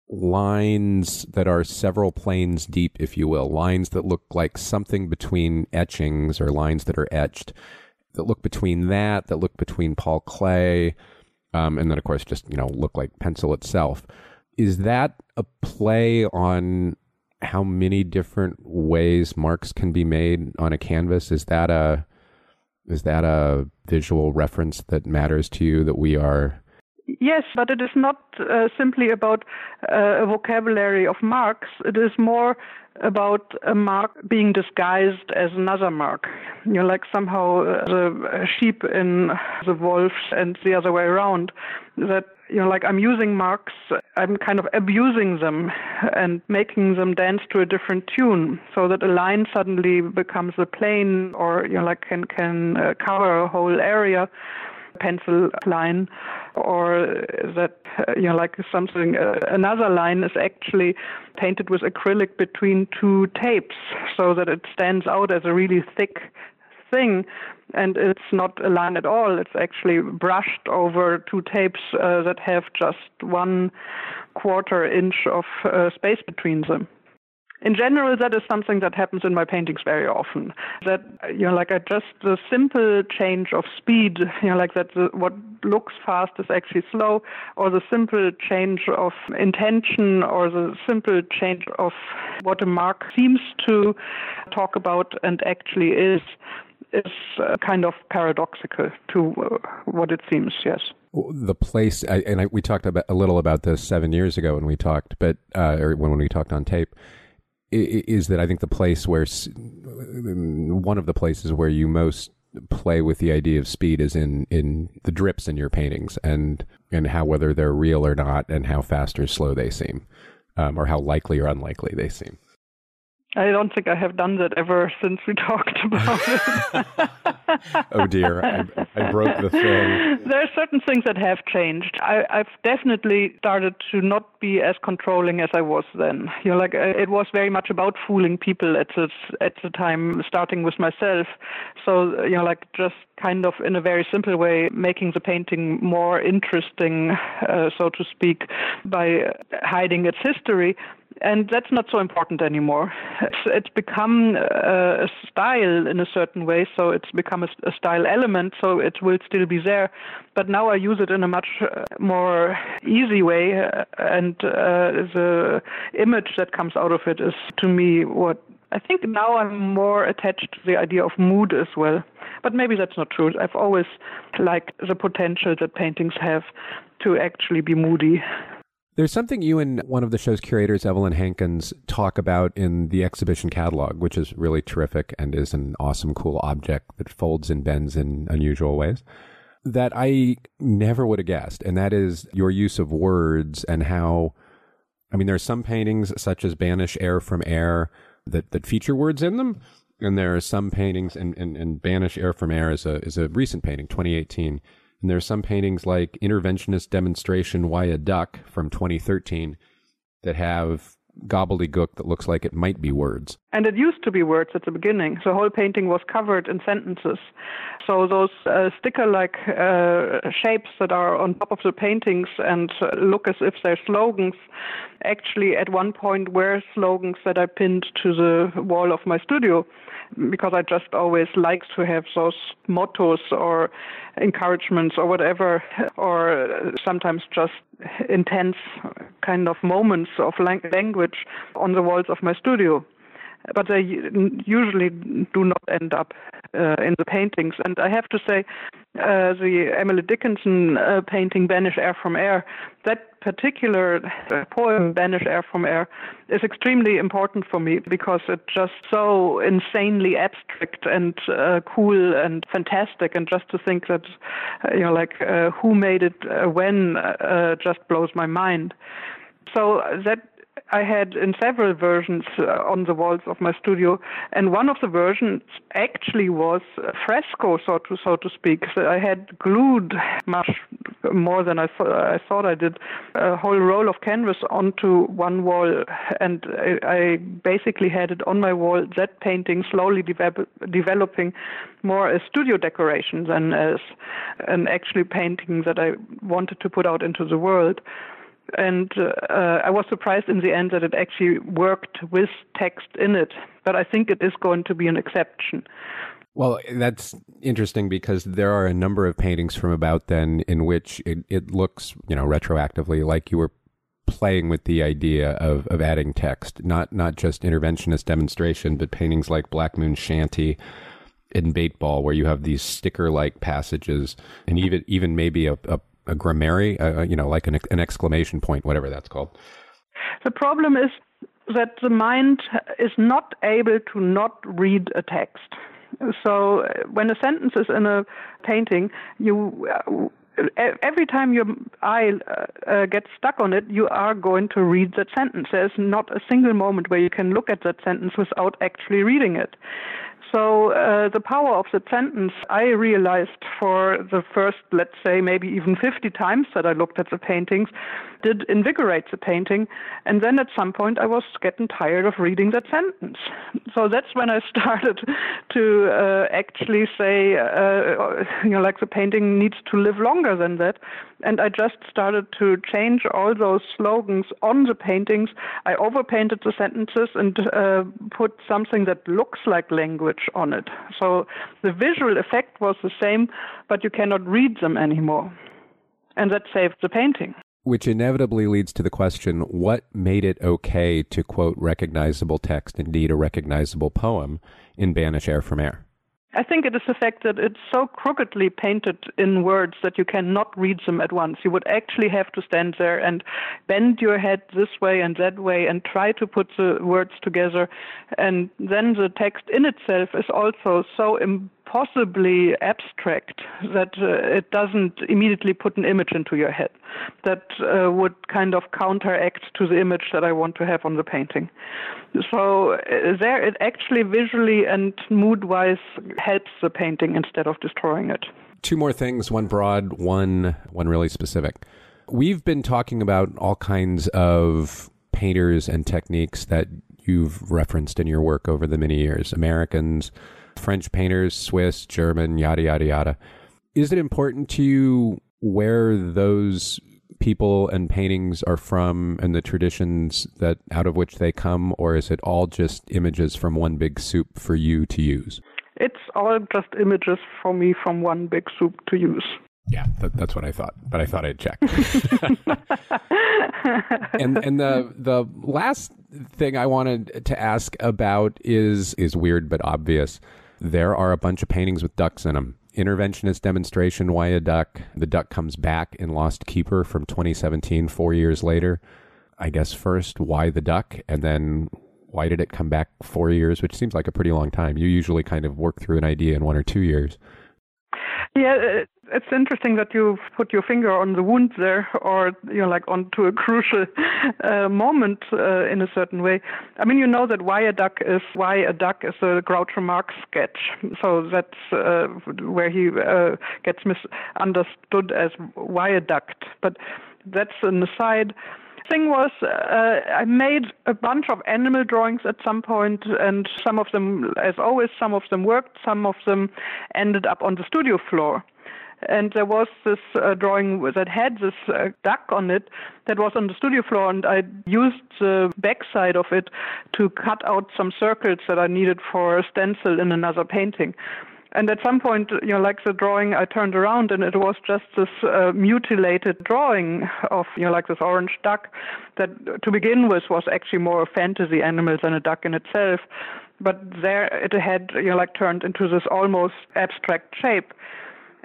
lines that are several planes deep, if you will, lines that look like something between etchings or lines that are etched that look between that, that look between Paul Klee, um, and then of course just you know look like pencil itself. Is that a play on how many different ways marks can be made on a canvas? Is that a is that a visual reference that matters to you that we are Yes, but it is not uh, simply about uh, a vocabulary of marks. It is more about a mark being disguised as another mark. You know, like somehow uh, the sheep in the wolf and the other way around. That you know, like I'm using marks, I'm kind of abusing them and making them dance to a different tune, so that a line suddenly becomes a plane, or you know, like can can uh, cover a whole area pencil line or that you know like something uh, another line is actually painted with acrylic between two tapes so that it stands out as a really thick thing. And it's not a line at all. It's actually brushed over two tapes uh, that have just one quarter inch of uh, space between them in general, that is something that happens in my paintings very often. That you know, like I just the simple change of speed, you know, like that the, what looks fast is actually slow, or the simple change of intention, or the simple change of what a mark seems to talk about and actually is, is uh, kind of paradoxical to uh, what it seems. Yes the place and I, we talked about a little about this seven years ago when we talked but uh, or when, when we talked on tape is that I think the place where one of the places where you most play with the idea of speed is in in the drips in your paintings and and how whether they're real or not and how fast or slow they seem um, or how likely or unlikely they seem. I don't think I have done that ever since we talked about it. oh dear, I, I, broke the thing. There are certain things that have changed. I, have definitely started to not be as controlling as I was then. You know, like uh, it was very much about fooling people at the at the time, starting with myself. So you know, like just kind of in a very simple way, making the painting more interesting, uh, so to speak, by hiding its history and that's not so important anymore. It's, it's become a, a, style in a certain way, so it's become a, a, style element, so it will still be there. But now I use it in a much uh, more easy way, uh, and uh, the image that comes out of it is to me what I think now I'm more attached to the idea of mood as well. But maybe that's not true. I've always liked the potential that paintings have to actually be moody. There's something you and one of the show's curators, Evelyn Hankins, talk about in the exhibition catalog, which is really terrific and is an awesome, cool object that folds and bends in unusual ways that I never would have guessed. And that is your use of words and how, I mean, there are some paintings such as Banish Air from Air that, that feature words in them. And there are some paintings, and, and, and Banish Air from Air is a, is a recent painting, 2018 and there are some paintings like Interventionist Demonstration Why a Duck from 2013 that have gobbledygook that looks like it might be words. And it used to be words at the beginning. The whole painting was covered in sentences. So those uh, sticker-like uh, shapes that are on top of the paintings and look as if they're slogans, actually at one point were slogans that I pinned to the wall of my studio because I just always like to have those mottos or encouragements or whatever, or sometimes just intense kind of moments of language on the walls of my studio but they usually do not end up uh, in the paintings. And I have to say, uh, the Emily Dickinson uh, painting "Banish Air from Air," that particular uh, poem "Banish Air from Air" is extremely important for me because it's just so insanely abstract and uh, cool and fantastic. And just to think that, uh, you know, like who made it when, just blows my mind. So that I had in several versions uh, on the walls of my studio, and one of the versions actually was fresco, so to so to speak. So I had glued much more than I, th- I thought I did a whole roll of canvas onto one wall, and I, I basically had it on my wall. That painting slowly de- developing more as studio decoration than as an actually painting that I wanted to put out into the world and uh, I was surprised in the end that it actually worked with text in it. But I think it is going to be an exception. Well, that's interesting because there are a number of paintings from about then in which it, it looks, you know, retroactively like you were playing with the idea of, of adding text, not not just interventionist demonstration, but paintings like Black Moon Shanty in Bait Ball, where you have these sticker like passages, and even even maybe a, a a grammary, uh, you know, like an, an exclamation point, whatever that's called. The problem is that the mind is not able to not read a text. So uh, when a sentence is in a painting, you uh, every time your eye uh, uh, gets stuck on it, you are going to read that sentence. There's not a single moment where you can look at that sentence without actually reading it. So uh, the power of the sentence, I realized for the first, let's say, maybe even 50 times that I looked at the paintings, did invigorate the painting. And then at some point, I was getting tired of reading that sentence. So that's when I started to uh, actually say, uh, you know, like the painting needs to live longer than that. And I just started to change all those slogans on the paintings. I overpainted the sentences and uh, put something that looks like language on it. So the visual effect was the same, but you cannot read them anymore. And that saved the painting. Which inevitably leads to the question what made it okay to quote recognizable text, indeed a recognizable poem, in Banish Air from Air? I think it is the fact that it's so crookedly painted in words that you cannot read them at once. You would actually have to stand there and bend your head this way and that way and try to put the words together. And then the text in itself is also so impossibly abstract that uh, it doesn't immediately put an image into your head. That uh, would kind of counteract to the image that I want to have on the painting. So uh, there, it actually visually and mood-wise helps the painting instead of destroying it. Two more things: one broad, one one really specific. We've been talking about all kinds of painters and techniques that you've referenced in your work over the many years. Americans, French painters, Swiss, German, yada yada yada. Is it important to you where those people and paintings are from and the traditions that out of which they come, or is it all just images from one big soup for you to use? It's all just images for me from one big soup to use. Yeah, that, that's what I thought, but I thought I'd check. and and the the last thing I wanted to ask about is is weird but obvious. There are a bunch of paintings with ducks in them. Interventionist demonstration, why a duck? The duck comes back in Lost Keeper from 2017, four years later. I guess first, why the duck? And then why did it come back four years, which seems like a pretty long time? You usually kind of work through an idea in one or two years. Yeah, it's interesting that you put your finger on the wound there, or you know, like onto a crucial uh, moment uh, in a certain way. I mean, you know that why a duck is why a duck is a Groucho Marx sketch, so that's uh, where he uh, gets misunderstood as viaduct. But that's an aside thing was uh, I made a bunch of animal drawings at some point, and some of them, as always, some of them worked, some of them ended up on the studio floor. And there was this uh, drawing that had this uh, duck on it that was on the studio floor, and I used the backside of it to cut out some circles that I needed for a stencil in another painting. And at some point, you know, like the drawing, I turned around and it was just this uh, mutilated drawing of, you know, like this orange duck that to begin with was actually more a fantasy animal than a duck in itself. But there it had, you know, like turned into this almost abstract shape.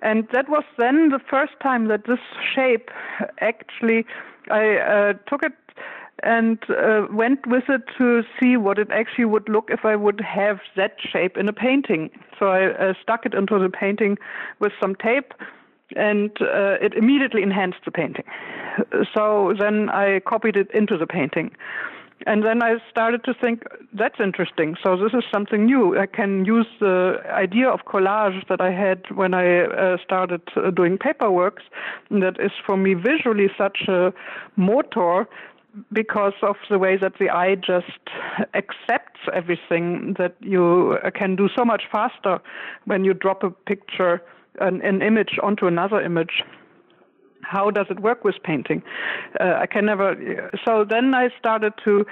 And that was then the first time that this shape actually, I uh, took it and uh, went with it to see what it actually would look if I would have that shape in a painting. So I uh, stuck it into the painting with some tape, and uh, it immediately enhanced the painting. So then I copied it into the painting. And then I started to think, that's interesting. So this is something new. I can use the idea of collage that I had when I uh, started uh, doing paperworks. That is for me visually such a motor because of the way that the eye just accepts everything that you can do so much faster when you drop a picture an, an image onto another image how does it work with painting? Uh, I can never. So then I started to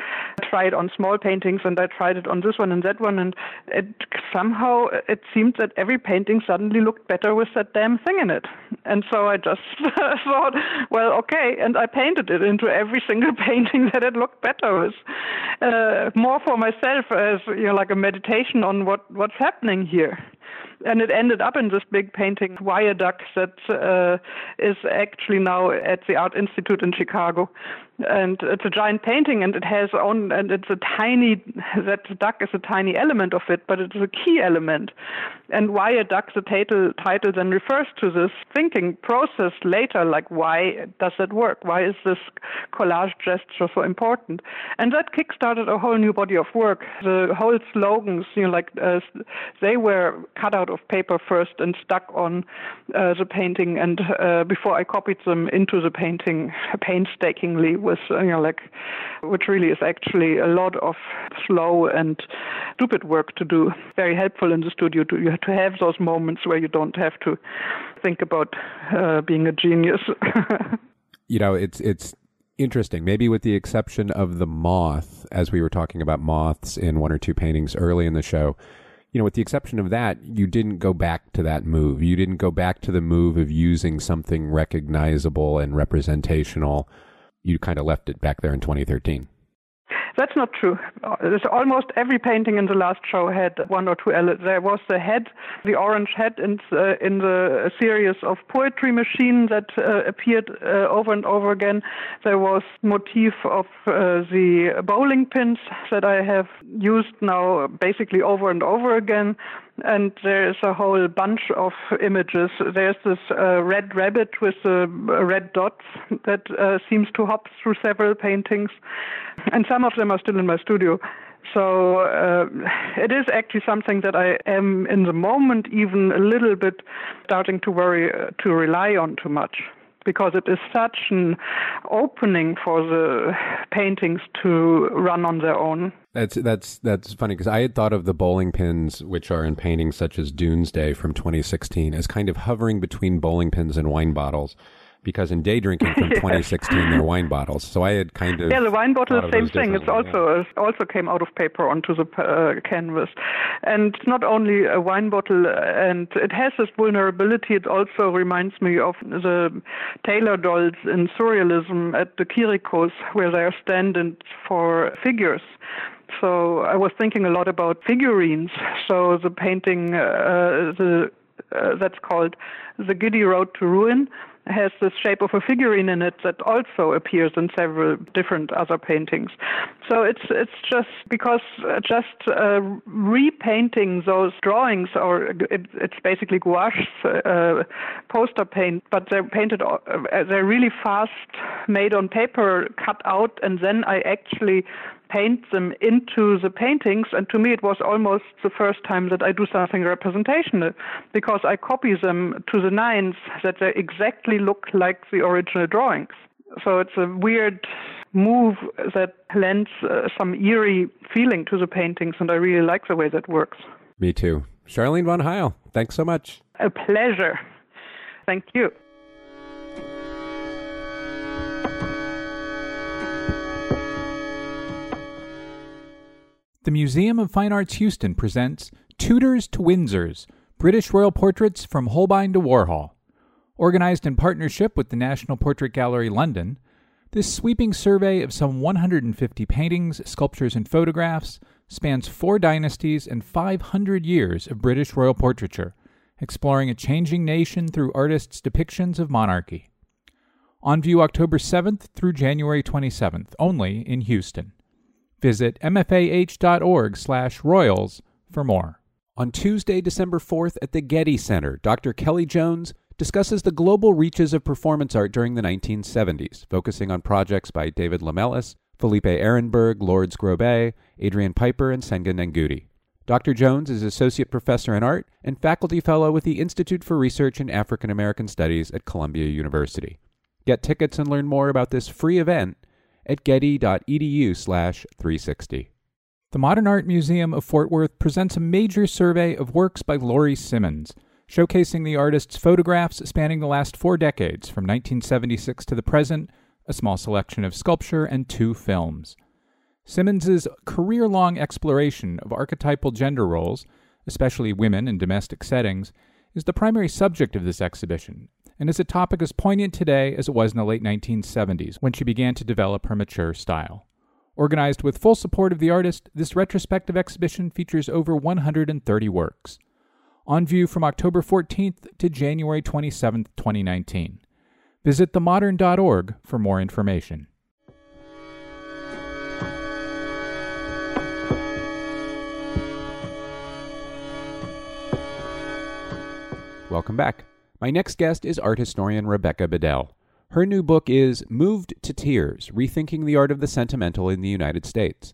try it on small paintings, and I tried it on this one and that one, and it somehow it seemed that every painting suddenly looked better with that damn thing in it. And so I just thought, well, okay, and I painted it into every single painting that it looked better with. Uh, more for myself as you know, like a meditation on what what's happening here and it ended up in this big painting viaduct that uh, is actually now at the Art Institute in Chicago and it's a giant painting and it has on and it's a tiny that duck is a tiny element of it but it's a key element. And why a duck the title title then refers to this thinking process later like why does that work? Why is this collage gesture so important? And that kickstarted a whole new body of work. The whole slogans you know like uh, they were cut out of paper first and stuck on uh, the painting and uh, before i copied them into the painting painstakingly with you know like which really is actually a lot of slow and stupid work to do. Very helpful in the studio to you to have those moments where you don't have to think about uh, being a genius. you know, it's it's interesting. Maybe with the exception of the moth, as we were talking about moths in one or two paintings early in the show, you know, with the exception of that, you didn't go back to that move. You didn't go back to the move of using something recognizable and representational you kind of left it back there in 2013. That's not true. Almost every painting in the last show had one or two elements. There was the head, the orange head in, uh, in the series of poetry machine that uh, appeared uh, over and over again. There was motif of uh, the bowling pins that I have used now basically over and over again and there's a whole bunch of images. There's this uh, red rabbit with uh, red dots that uh, seems to hop through several paintings, and some of them are still in my studio. So uh, it is actually something that I am in the moment even a little bit starting to worry uh, to rely on too much because it is such an opening for the paintings to run on their own. That's that's that's funny because I had thought of the bowling pins, which are in paintings such as Doomsday from 2016, as kind of hovering between bowling pins and wine bottles. Because in day drinking from 2016 they're wine bottles. So I had kind of yeah, the wine bottle, same thing. It's also uh, also came out of paper onto the uh, canvas, and it's not only a wine bottle, and it has this vulnerability. It also reminds me of the tailor dolls in surrealism at de Chiricos, where they are standing for figures. So I was thinking a lot about figurines. So the painting, uh, the uh, that's called the Giddy Road to Ruin has the shape of a figurine in it that also appears in several different other paintings. So it's it's just because uh, just uh, repainting those drawings, or it, it's basically gouache uh, poster paint, but they're painted. Uh, they're really fast, made on paper, cut out, and then I actually paint them into the paintings. And to me, it was almost the first time that I do something representational because I copy them to the nines that they exactly look like the original drawings. So it's a weird move that lends uh, some eerie feeling to the paintings, and I really like the way that works. Me too. Charline von Heyl, thanks so much. A pleasure. Thank you. The Museum of Fine Arts Houston presents Tudors to Windsors British Royal Portraits from Holbein to Warhol. Organized in partnership with the National Portrait Gallery London, this sweeping survey of some 150 paintings, sculptures, and photographs spans four dynasties and 500 years of British royal portraiture, exploring a changing nation through artists' depictions of monarchy. On view October 7th through January 27th, only in Houston. Visit mfah.org/royals for more. On Tuesday, December 4th at the Getty Center, Dr. Kellie Jones discusses the global reaches of performance art during the 1970s, focusing on projects by David Lamelas, Felipe Ehrenberg, Lourdes Grobet, Adrian Piper, and Senga Nengudi. Dr. Jones is Associate Professor in Art and Faculty Fellow with the Institute for Research in African American Studies at Columbia University. Get tickets and learn more about this free event at getty.edu slash 360. The Modern Art Museum of Fort Worth presents a major survey of works by Laurie Simmons, showcasing the artist's photographs spanning the last four decades, from 1976 to the present, a small selection of sculpture, and two films. Simmons's career-long exploration of archetypal gender roles, especially women in domestic settings, is the primary subject of this exhibition, and is a topic as poignant today as it was in the late 1970s when she began to develop her mature style. Organized with full support of the artist, this retrospective exhibition features over 130 works. On view from October 14th to January 27th, 2019. Visit themodern.org for more information. Welcome back. My next guest is art historian Rebecca Bedell. Her new book is Moved to Tears Rethinking the Art of the Sentimental in the United States.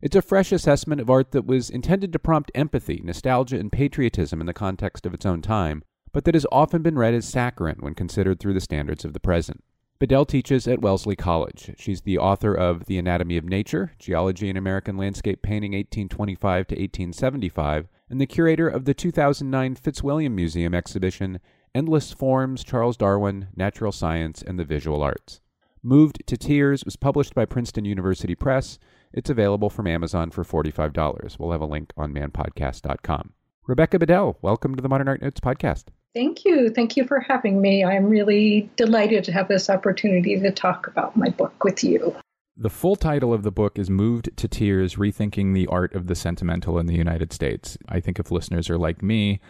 It's a fresh assessment of art that was intended to prompt empathy, nostalgia, and patriotism in the context of its own time, but that has often been read as saccharine when considered through the standards of the present. Bedell teaches at Wellesley College. She's the author of The Anatomy of Nature, Geology in American Landscape Painting 1825 to 1875, and the curator of the 2009 Fitzwilliam Museum exhibition Endless Forms, Charles Darwin, Natural Science, and the Visual Arts. Moved to Tears was published by Princeton University Press. It's available from Amazon for $45. We'll have a link on manpodcast.com. Rebecca Bedell, welcome to the Modern Art Notes podcast. Thank you. Thank you for having me. I'm really delighted to have this opportunity to talk about my book with you. The full title of the book is Moved to Tears Rethinking the Art of the Sentimental in the United States. I think if listeners are like me,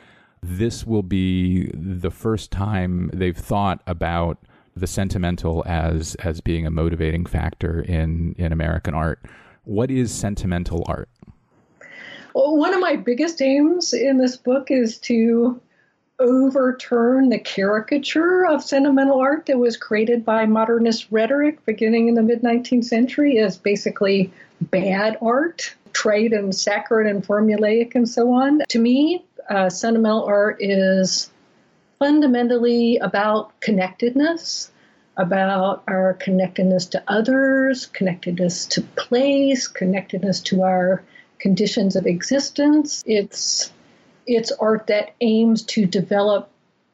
this will be the first time they've thought about the sentimental as as being a motivating factor in in American art. What is sentimental art? Well, one of my biggest aims in this book is to overturn the caricature of sentimental art that was created by modernist rhetoric beginning in the mid 19th century as basically bad art, trite and saccharine and formulaic and so on. To me, uh, sentimental art is fundamentally about connectedness, about our connectedness to others, connectedness to place, connectedness to our conditions of existence. It's it's art that aims to develop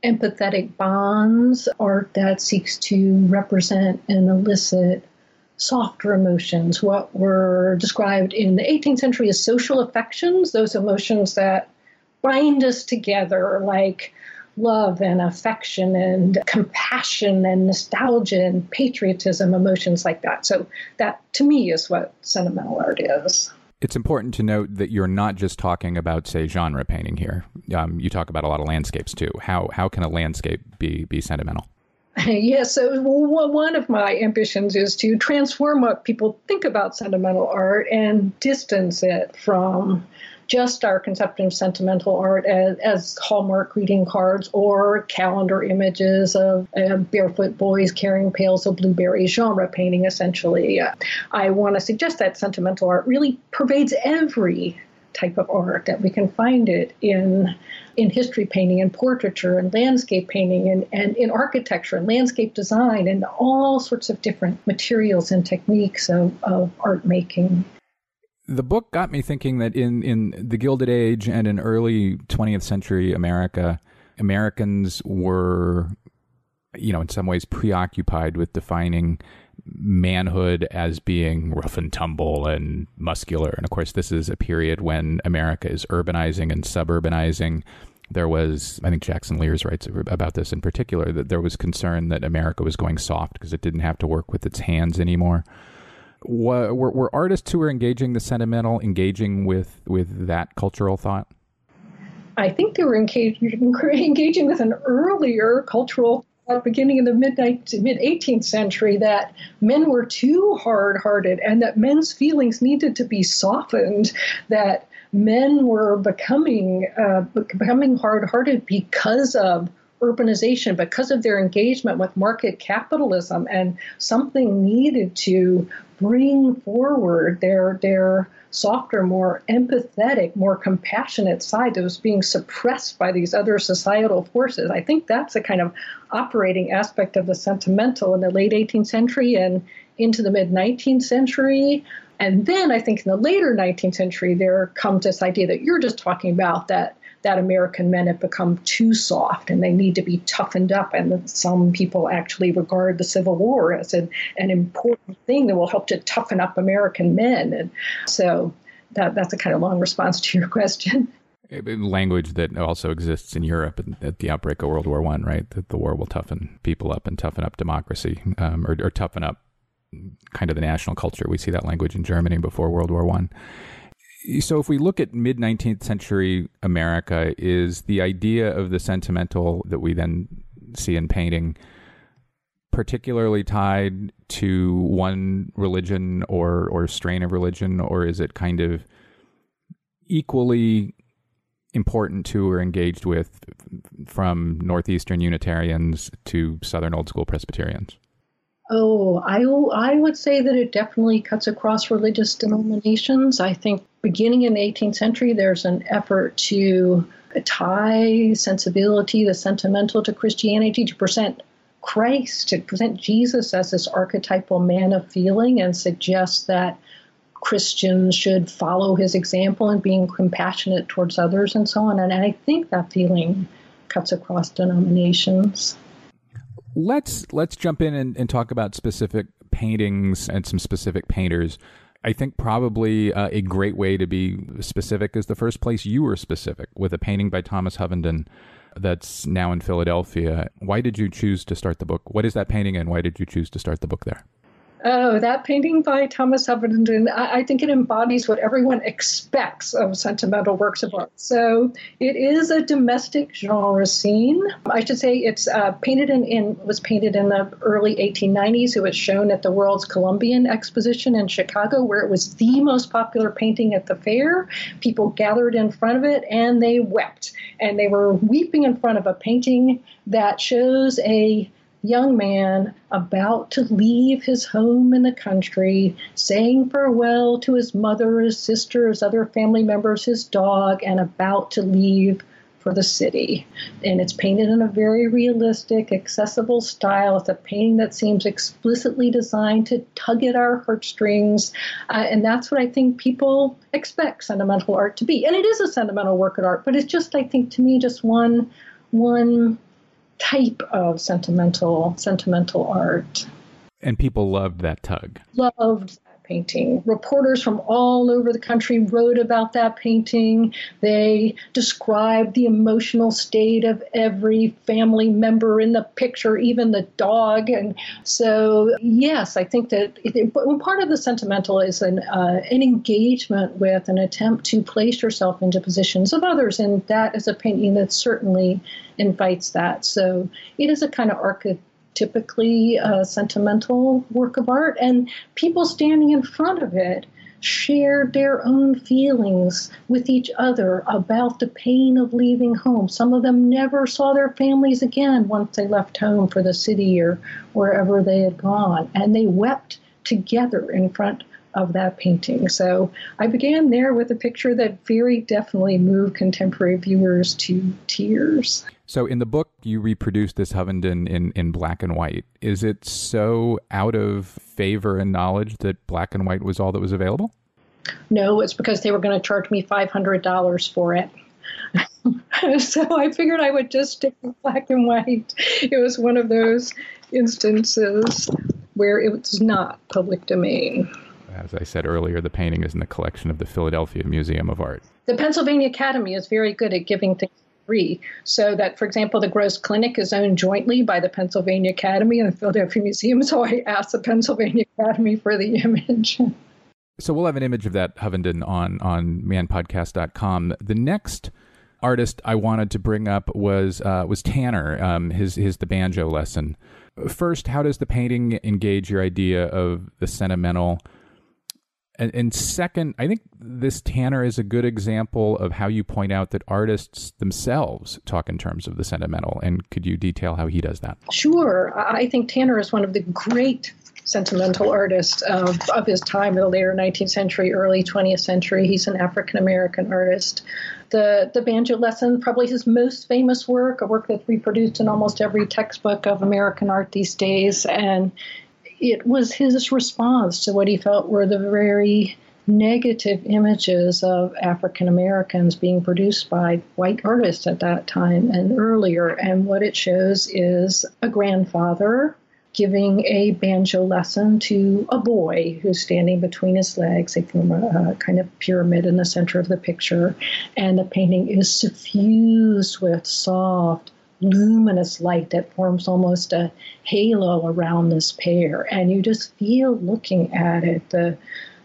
empathetic bonds, art that seeks to represent and elicit softer emotions, what were described in the 18th century as social affections, those emotions that bind us together, like love and affection and compassion and nostalgia and patriotism, emotions like that. So, that to me is what sentimental art is. It's important to note that you're not just talking about, say, genre painting here. Um, you talk about a lot of landscapes too. How how can a landscape be be sentimental? Yes, so one of my ambitions is to transform what people think about sentimental art and distance it from just our conception of sentimental art as, as Hallmark greeting cards or calendar images of uh, barefoot boys carrying pails of blueberries, genre painting essentially. Uh, I want to suggest that sentimental art really pervades every type of art that we can find it in in history painting and portraiture and landscape painting and, and in architecture and landscape design and all sorts of different materials and techniques of, of art making. The book got me thinking that in, in the Gilded Age and in early 20th century America, Americans were, you know, in some ways preoccupied with defining manhood as being rough and tumble and muscular. And of course, this is a period when America is urbanizing and suburbanizing. There was, I think Jackson Lears writes about this in particular, that there was concern that America was going soft because it didn't have to work with its hands anymore. Were, were, artists who were engaging the sentimental engaging with, with that cultural thought? I think they were engaging, engaging with an earlier cultural thought beginning in the mid mid 18th century that men were too hard hearted and that men's feelings needed to be softened that men were becoming uh, becoming hard hearted because of urbanization because of their engagement with market capitalism and something needed to bring forward their their softer, more empathetic, more compassionate side that was being suppressed by these other societal forces. I think that's a kind of operating aspect of the sentimental in the late 18th century and into the mid 19th century. And then I think in the later 19th century, there comes this idea that you're just talking about that that American men have become too soft and they need to be toughened up. And some people actually regard the Civil War as an, an important thing that will help to toughen up American men. And so that, that's a kind of long response to your question. Language that also exists in Europe at the outbreak of World War One, right? That the war will toughen people up and toughen up democracy, um, or, or toughen up kind of the national culture. We see that language in Germany before World War One so if we look at mid 19th century America, is the idea of the sentimental that we then see in painting particularly tied to one religion or or strain of religion, or is it kind of equally important to or engaged with from northeastern Unitarians to southern old school Presbyterians? Oh, I, I would say that it definitely cuts across religious denominations. I think beginning in the 18th century, there's an effort to tie sensibility, the sentimental to Christianity, to present Christ, to present Jesus as this archetypal man of feeling and suggest that Christians should follow his example in being compassionate towards others and so on. And I think that feeling cuts across denominations. Let's let's jump in and, and talk about specific paintings and some specific painters. I think probably uh, a great way to be specific is the first place you were specific with a painting by Thomas Hovenden that's now in Philadelphia. Why did you choose to start the book? What is that painting and why did you choose to start the book there? Oh, that painting by Thomas Hovenden, I, I think it embodies what everyone expects of sentimental works of art. So it is a domestic genre scene. I should say it's uh, painted in, in, was painted in the early 1890s. It was shown at the World's Columbian Exposition in Chicago, where it was the most popular painting at the fair. People gathered in front of it and they wept, and they were weeping in front of a painting that shows a young man about to leave his home in the country, saying farewell to his mother, his sister, his other family members, his dog, and about to leave for the city. And it's painted in a very realistic, accessible style. It's a painting that seems explicitly designed to tug at our heartstrings. Uh, and that's what I think people expect sentimental art to be. And it is a sentimental work of art, but it's just, I think, to me, just one one type of sentimental sentimental art. And people loved that tug. Loved painting. Reporters from all over the country wrote about that painting. They described the emotional state of every family member in the picture, even the dog. And so, yes, I think that it, part of the sentimental is an, uh, an engagement with an attempt to place yourself into positions of others. And that is a painting that certainly invites that. So it is a kind of archetype typically a sentimental work of art, and people standing in front of it shared their own feelings with each other about the pain of leaving home. Some of them never saw their families again once they left home for the city or wherever they had gone, and they wept together in front of that painting. So I began there with a picture that very definitely moved contemporary viewers to tears. So in the book, you reproduced this Hovenden in, in black and white. Is it so out of favor and knowledge that black and white was all that was available? No, it's because they were going to charge me $500 for it. so I figured I would just stick with black and white. It was one of those instances where it was not public domain. As I said earlier, the painting is in the collection of the Philadelphia Museum of Art. The Pennsylvania Academy is very good at giving things So that, for example, the Gross Clinic is owned jointly by the Pennsylvania Academy and the Philadelphia Museum. So I asked the Pennsylvania Academy for the image. So we'll have an image of that Hovenden on on manpodcast.com. The next artist I wanted to bring up was uh, was Tanner. Um, his his the banjo lesson. First, how does the painting engage your idea of the sentimental? And, and, second, I think this Tanner is a good example of how you point out that artists themselves talk in terms of the sentimental. And could you detail how he does that? Sure. I think Tanner is one of the great sentimental artists of, of his time, in the later 19th century, early 20th century. He's an African American artist. The, the banjo lesson, probably his most famous work, a work that's reproduced in almost every textbook of American art these days. And it was his response to what he felt were the very negative images of African Americans being produced by white artists at that time and earlier. And what it shows is a grandfather giving a banjo lesson to a boy who's standing between his legs. They form a, a, kind of pyramid in the center of the picture. And the painting is suffused with soft, luminous light that forms almost a halo around this pair. And you just feel looking at it the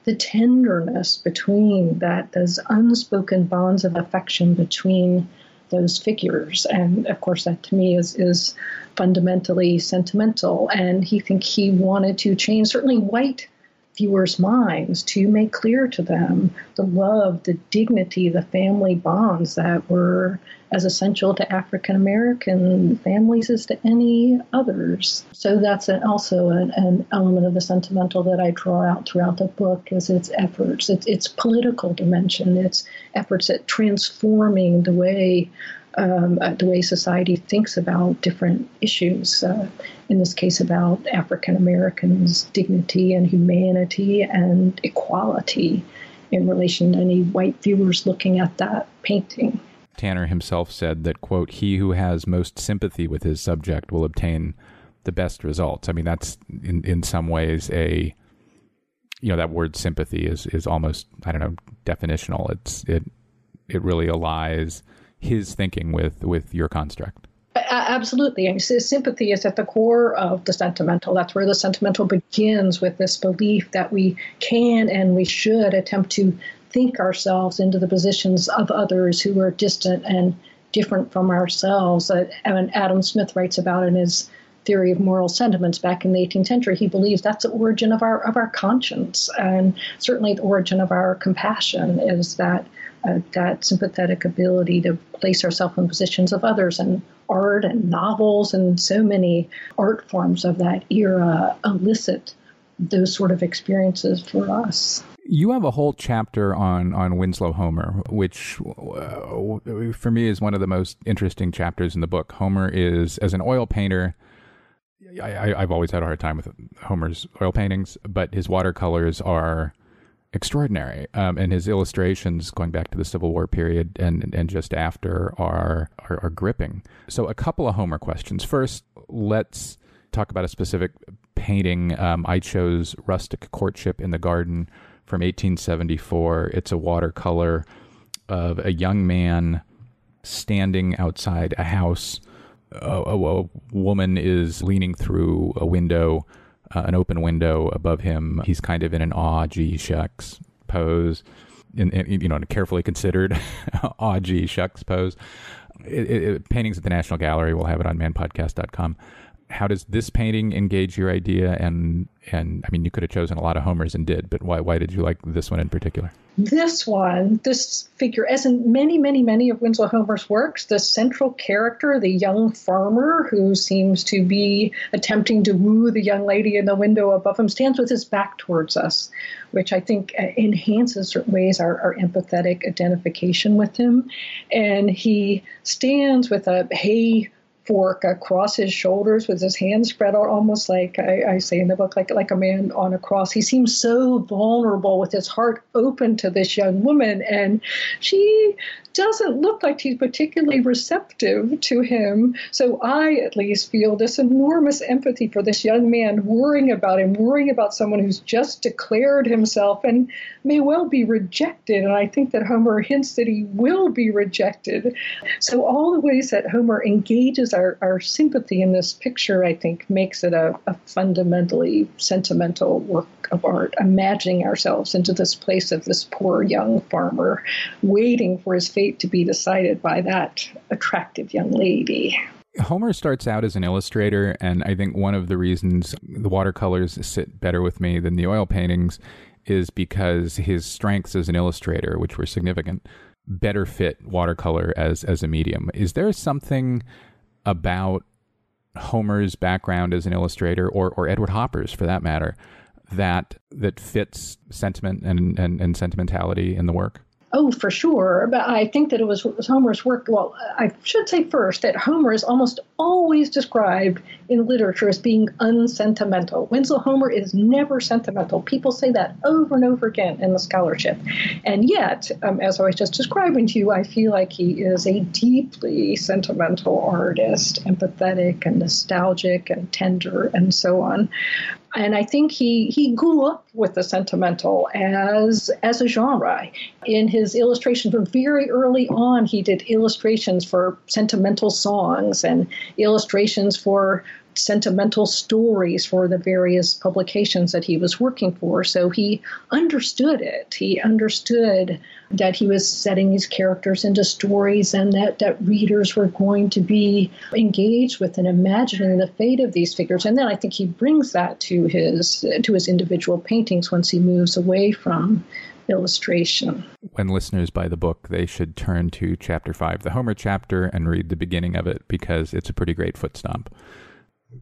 the tenderness between that those unspoken bonds of affection between those figures. And of course that to me is is fundamentally sentimental. And he think he wanted to change certainly white viewers' minds to make clear to them the love, the dignity, the family bonds that were as essential to African American families as to any others. So that's an, also an, an, element of the sentimental that I draw out throughout the book is its efforts, its, its political dimension, its efforts at transforming the way um, uh, the way society thinks about different issues. Uh, in this case, about African Americans' dignity and humanity and equality in relation to any white viewers looking at that painting. Tanner himself said that, quote, he who has most sympathy with his subject will obtain the best results. I mean, that's in, in some ways a, you know, that word sympathy is, is almost, I don't know, definitional. It's, it, it really allies his thinking with with your construct. Absolutely. Sympathy is at the core of the sentimental. That's where the sentimental begins with this belief that we can and we should attempt to think ourselves into the positions of others who are distant and different from ourselves. Uh, and Adam Smith writes about in his theory of moral sentiments back in the 18th century. He believes that's the origin of our of our conscience, and certainly the origin of our compassion is that uh, that sympathetic ability to place ourselves in positions of others and art and novels and so many art forms of that era elicit those sort of experiences for us. You have a whole chapter on on Winslow Homer, which uh, for me is one of the most interesting chapters in the book. Homer is as an oil painter. I, have always had a hard time with Homer's oil paintings, but his watercolors are extraordinary. Um, and his illustrations, going back to the Civil War period and and just after, are, are are gripping. So, a couple of Homer questions. First, let's talk about a specific painting. Um, I chose "Rustic Courtship in the Garden" from 1874. It's a watercolor of a young man standing outside a house. A, a, a woman is leaning through a window uh, an open window above him. He's kind of in an aw, gee, shucks pose, in, in you know, in a carefully considered aw, gee, shucks pose. It, it, paintings at the National Gallery. We'll have it on manpodcast.com. How does this painting engage your idea? And and I mean, you could have chosen a lot of Homers and did, but why why did you like this one in particular? This one, this figure, as in many, many, many of Winslow Homer's works, the central character, the young farmer who seems to be attempting to woo the young lady in the window above him, stands with his back towards us, which I think uh, enhances certain ways our, our empathetic identification with him. And he stands with a hay fork across his shoulders with his hands spread out, almost like I, I, say in the book, like like a man on a cross. He seems so vulnerable with his heart open to this young woman, and she doesn't look like he's particularly receptive to him. So I, at least, feel this enormous empathy for this young man, worrying about him, worrying about someone who's just declared himself and may well be rejected. And I think that Homer hints that he will be rejected. So all the ways that Homer engages our, our sympathy in this picture, I think, makes it a, a fundamentally sentimental work of art, imagining ourselves into this place of this poor young farmer waiting for his fate to be decided by that attractive young lady. Homer starts out as an illustrator, and I think one of the reasons the watercolors sit better with me than the oil paintings is because his strengths as an illustrator, which were significant, better fit watercolor as as a medium. Is there something about Homer's background as an illustrator, or or Edward Hopper's for that matter, that that fits sentiment and, and, and sentimentality in the work? Oh, for sure. But I think that it was, Homer's work. Well, I should say first that Homer is almost always described in literature as being unsentimental. Winslow Homer is never sentimental. People say that over and over again in the scholarship. And yet, um, as I was just describing to you, I feel like he is a deeply sentimental artist, empathetic and nostalgic and tender and so on and I think he he grew up with the sentimental as as a genre. In his illustration from very early on, he did illustrations for sentimental songs and illustrations for sentimental stories for the various publications that he was working for. So he understood it. He understood that he was setting these characters into stories and that, that readers were going to be engaged with and imagining the fate of these figures. And then I think he brings that to his to his individual paintings once he moves away from illustration. When listeners buy the book, they should turn to chapter five, the Homer chapter, and read the beginning of it because it's a pretty great foot stomp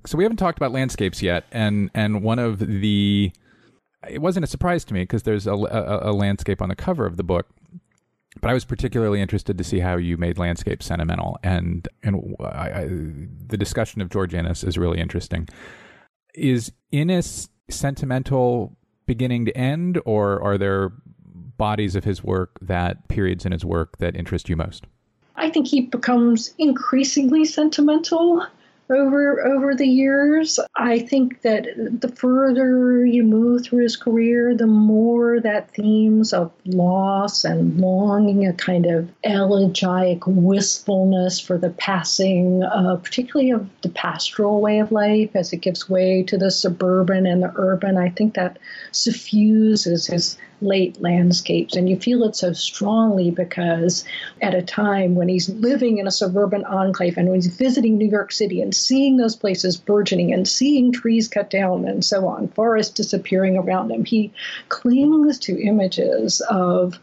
so we haven't talked about landscapes yet, and and one of the it wasn't a surprise to me because there's a, a, a, landscape on the cover of the book, but I was particularly interested to see how you made landscape sentimental, and and I, I, the discussion of George Inness is really interesting. Is Inness sentimental beginning to end, or are there bodies of his work that periods in his work that interest you most? I think he becomes increasingly sentimental over over the years. I think that the further you move through his career, the more that themes of loss and longing, a kind of elegiac wistfulness for the passing, uh, particularly of the pastoral way of life as it gives way to the suburban and the urban. I think that suffuses his late landscapes. And you feel it so strongly because at a time when he's living in a suburban enclave and when he's visiting New York City and seeing those places burgeoning and seeing trees cut down and so on, forests disappearing around him, he clings to images of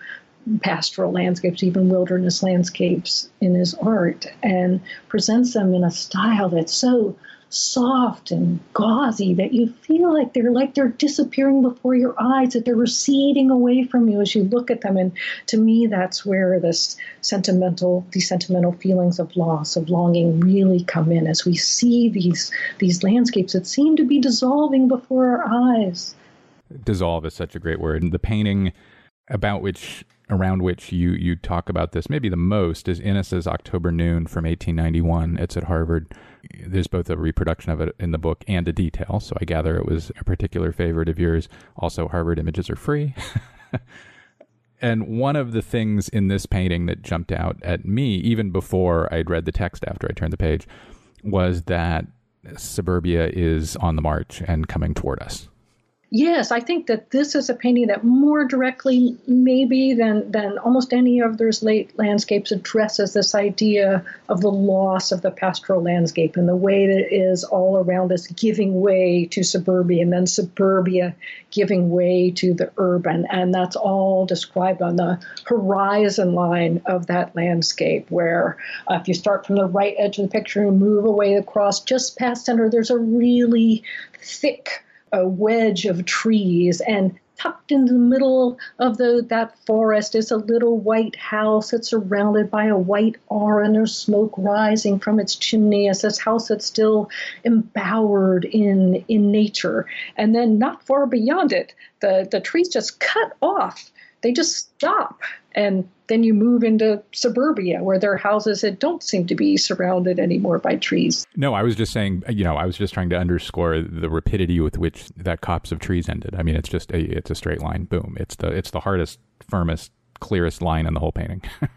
pastoral landscapes, even wilderness landscapes in his art, and presents them in a style that's so soft and gauzy that you feel like they're like they're disappearing before your eyes that they're receding away from you as you look at them. And to me that's where this sentimental these sentimental feelings of loss of longing really come in as we see these these landscapes that seem to be dissolving before our eyes. Dissolve is such a great word. And the painting about which around which you you talk about this maybe the most is Inness's October Noon from 1891. It's at Harvard. There's both a reproduction of it in the book and a detail, so I gather it was a particular favorite of yours. Also, Harvard images are free. and one of the things in this painting that jumped out at me, even before I'd read the text after I turned the page, was that suburbia is on the march and coming toward us. Yes, I think that this is a painting that more directly, maybe than than almost any of those late landscapes, addresses this idea of the loss of the pastoral landscape and the way that it is all around us giving way to suburbia, and then suburbia giving way to the urban, and that's all described on the horizon line of that landscape. Where uh, if you start from the right edge of the picture and move away across, just past center, there's a really thick a wedge of trees and tucked in the middle of the that forest is a little white house that's surrounded by a white aura and there's smoke rising from its chimney. As this house that's still embowered in in nature. And then not far beyond it the the trees just cut off. They just stop. And then you move into suburbia where there are houses that don't seem to be surrounded anymore by trees. No, I was just saying, you know, I was just trying to underscore the rapidity with which that copse of trees ended. I mean, it's just a it's a straight line, boom. It's the it's the hardest, firmest, clearest line in the whole painting.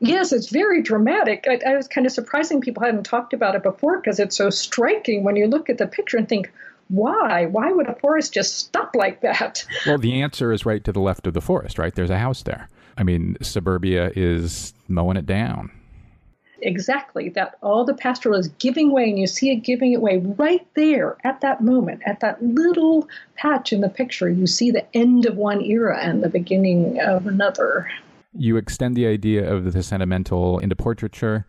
Yes, it's very dramatic. I, I, was kind of surprising people hadn't talked about it before because it's so striking when you look at the picture and think, why? Why would a forest just stop like that? Well, the answer is right to the left of the forest, right? There's a house there. I mean, suburbia is mowing it down. Exactly. That all the pastoral is giving way, and you see it giving it way right there at that moment, at that little patch in the picture. You see the end of one era and the beginning of another. You extend the idea of the sentimental into portraiture,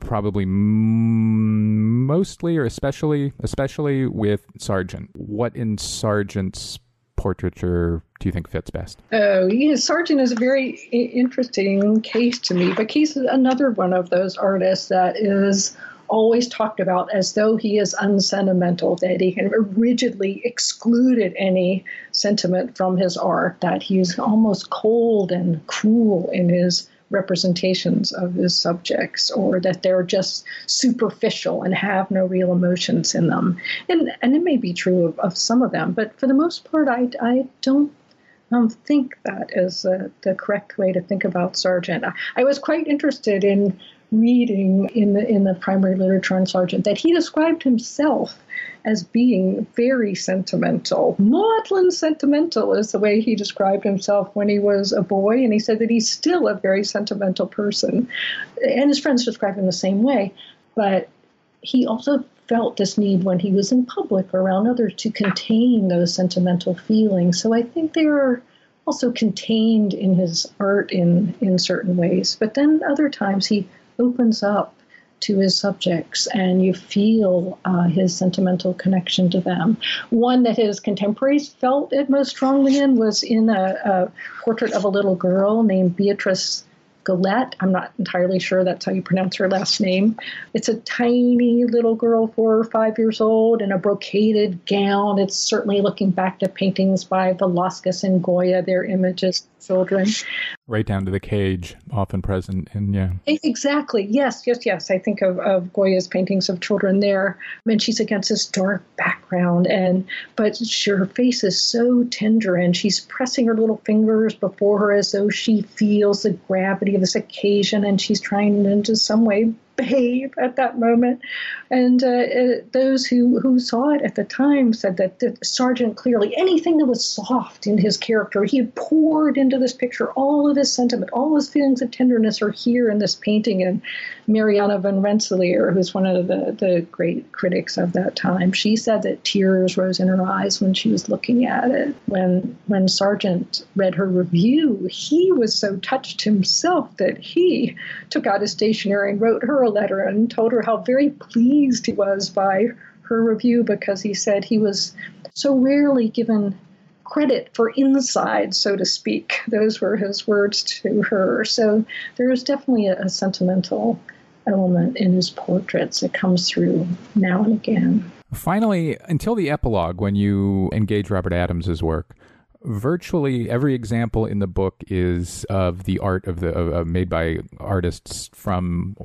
probably mostly or especially, especially with Sargent. What in Sargent's portraiture do you think fits best? Oh, yeah, Sargent is a very interesting case to me, but he's another one of those artists that is always talked about as though he is unsentimental, that he kind of rigidly excluded any sentiment from his art, that he's almost cold and cruel in his representations of his subjects or that they're just superficial and have no real emotions in them. And, and it may be true of, of some of them, but for the most part, I, I don't um, think that is uh, the correct way to think about Sargent. I, I was quite interested in reading in the in the primary literature on Sargent that he described himself as being very sentimental. Maudlin sentimental is the way he described himself when he was a boy, and he said that he's still a very sentimental person. And his friends describe him the same way. But he also felt this need when he was in public or around others to contain those sentimental feelings. So I think they are also contained in his art in, in certain ways. But then other times he opens up to his subjects and you feel uh, his sentimental connection to them. One that his contemporaries felt it most strongly in was in a, a portrait of a little girl named Beatrice Goelet. I'm not entirely sure that's how you pronounce her last name. It's a tiny little girl, four or five years old, in a brocaded gown. It's certainly looking back to paintings by Velasquez and Goya, their images of children right down to the cage, often present. And yeah. Exactly. Yes, yes, yes. I think of, of Goya's paintings of children there. And she's against this dark background. And but her face is so tender and she's pressing her little fingers before her as though she feels the gravity this occasion and she's trying to, in some way behave at that moment. And uh, uh, those who, who saw it at the time said that Sargent clearly, anything that was soft in his character, he had poured into this picture. All of his sentiment, all his feelings of tenderness are here in this painting. And Mariana van Rensselaer, who's one of the, the great critics of that time, she said that tears rose in her eyes when she was looking at it. When, when Sargent read her review, he was so touched himself that he took out his stationery and wrote her a letter and told her how very pleased he was by her review because he said he was so rarely given credit for inside, so to speak. Those were his words to her. So there is definitely a, a sentimental element in his portraits that comes through now and again. Finally, until the epilogue, when you engage Robert Adams's work, virtually every example in the book is of the art of the made by artists from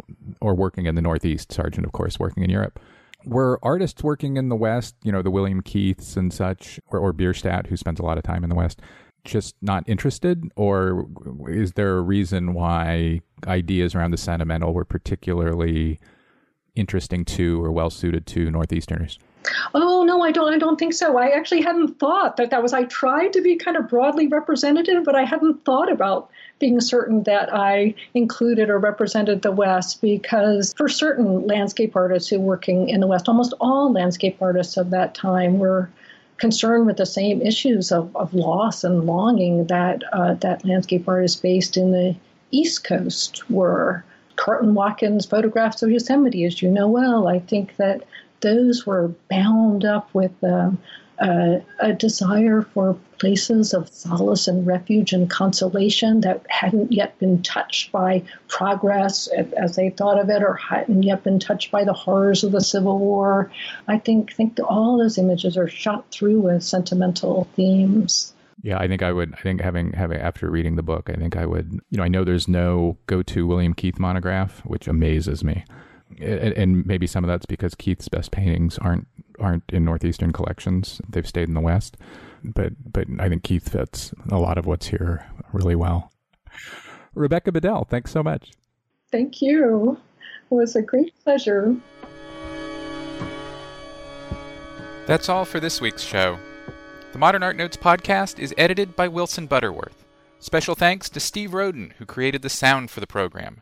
or working in the Northeast. Sargent, of course, working in Europe. Were artists working in the West, you know, the William Keiths and such, or, or Bierstadt, who spends a lot of time in the West, just not interested, or is there a reason why ideas around the sentimental were particularly interesting to or well suited to Northeasterners? Oh no, I don't. I don't think so. I actually hadn't thought that that was. I tried to be kind of broadly representative, but I hadn't thought about being certain that I included or represented the West because for certain landscape artists who were working in the West, almost all landscape artists of that time were concerned with the same issues of, of loss and longing that uh, that landscape artists based in the East Coast were. Carleton Watkins' photographs of Yosemite, as you know well, I think that those were bound up with um, uh, a desire for places of solace and refuge and consolation that hadn't yet been touched by progress as they thought of it, or hadn't yet been touched by the horrors of the Civil War. I think think all those images are shot through with sentimental themes. Yeah, I think I would. I think having having after reading the book, I think I would. You know, I know there's no go-to William Keith monograph, which amazes me and maybe some of that's because Keith's best paintings aren't aren't in northeastern collections; they've stayed in the West. But but I think Keith fits a lot of what's here really well. Rebecca Bedell, thanks so much. Thank you. It was a great pleasure. That's all for this week's show. The Modern Art Notes podcast is edited by Wilson Butterworth. Special thanks to Steve Roden, who created the sound for the program.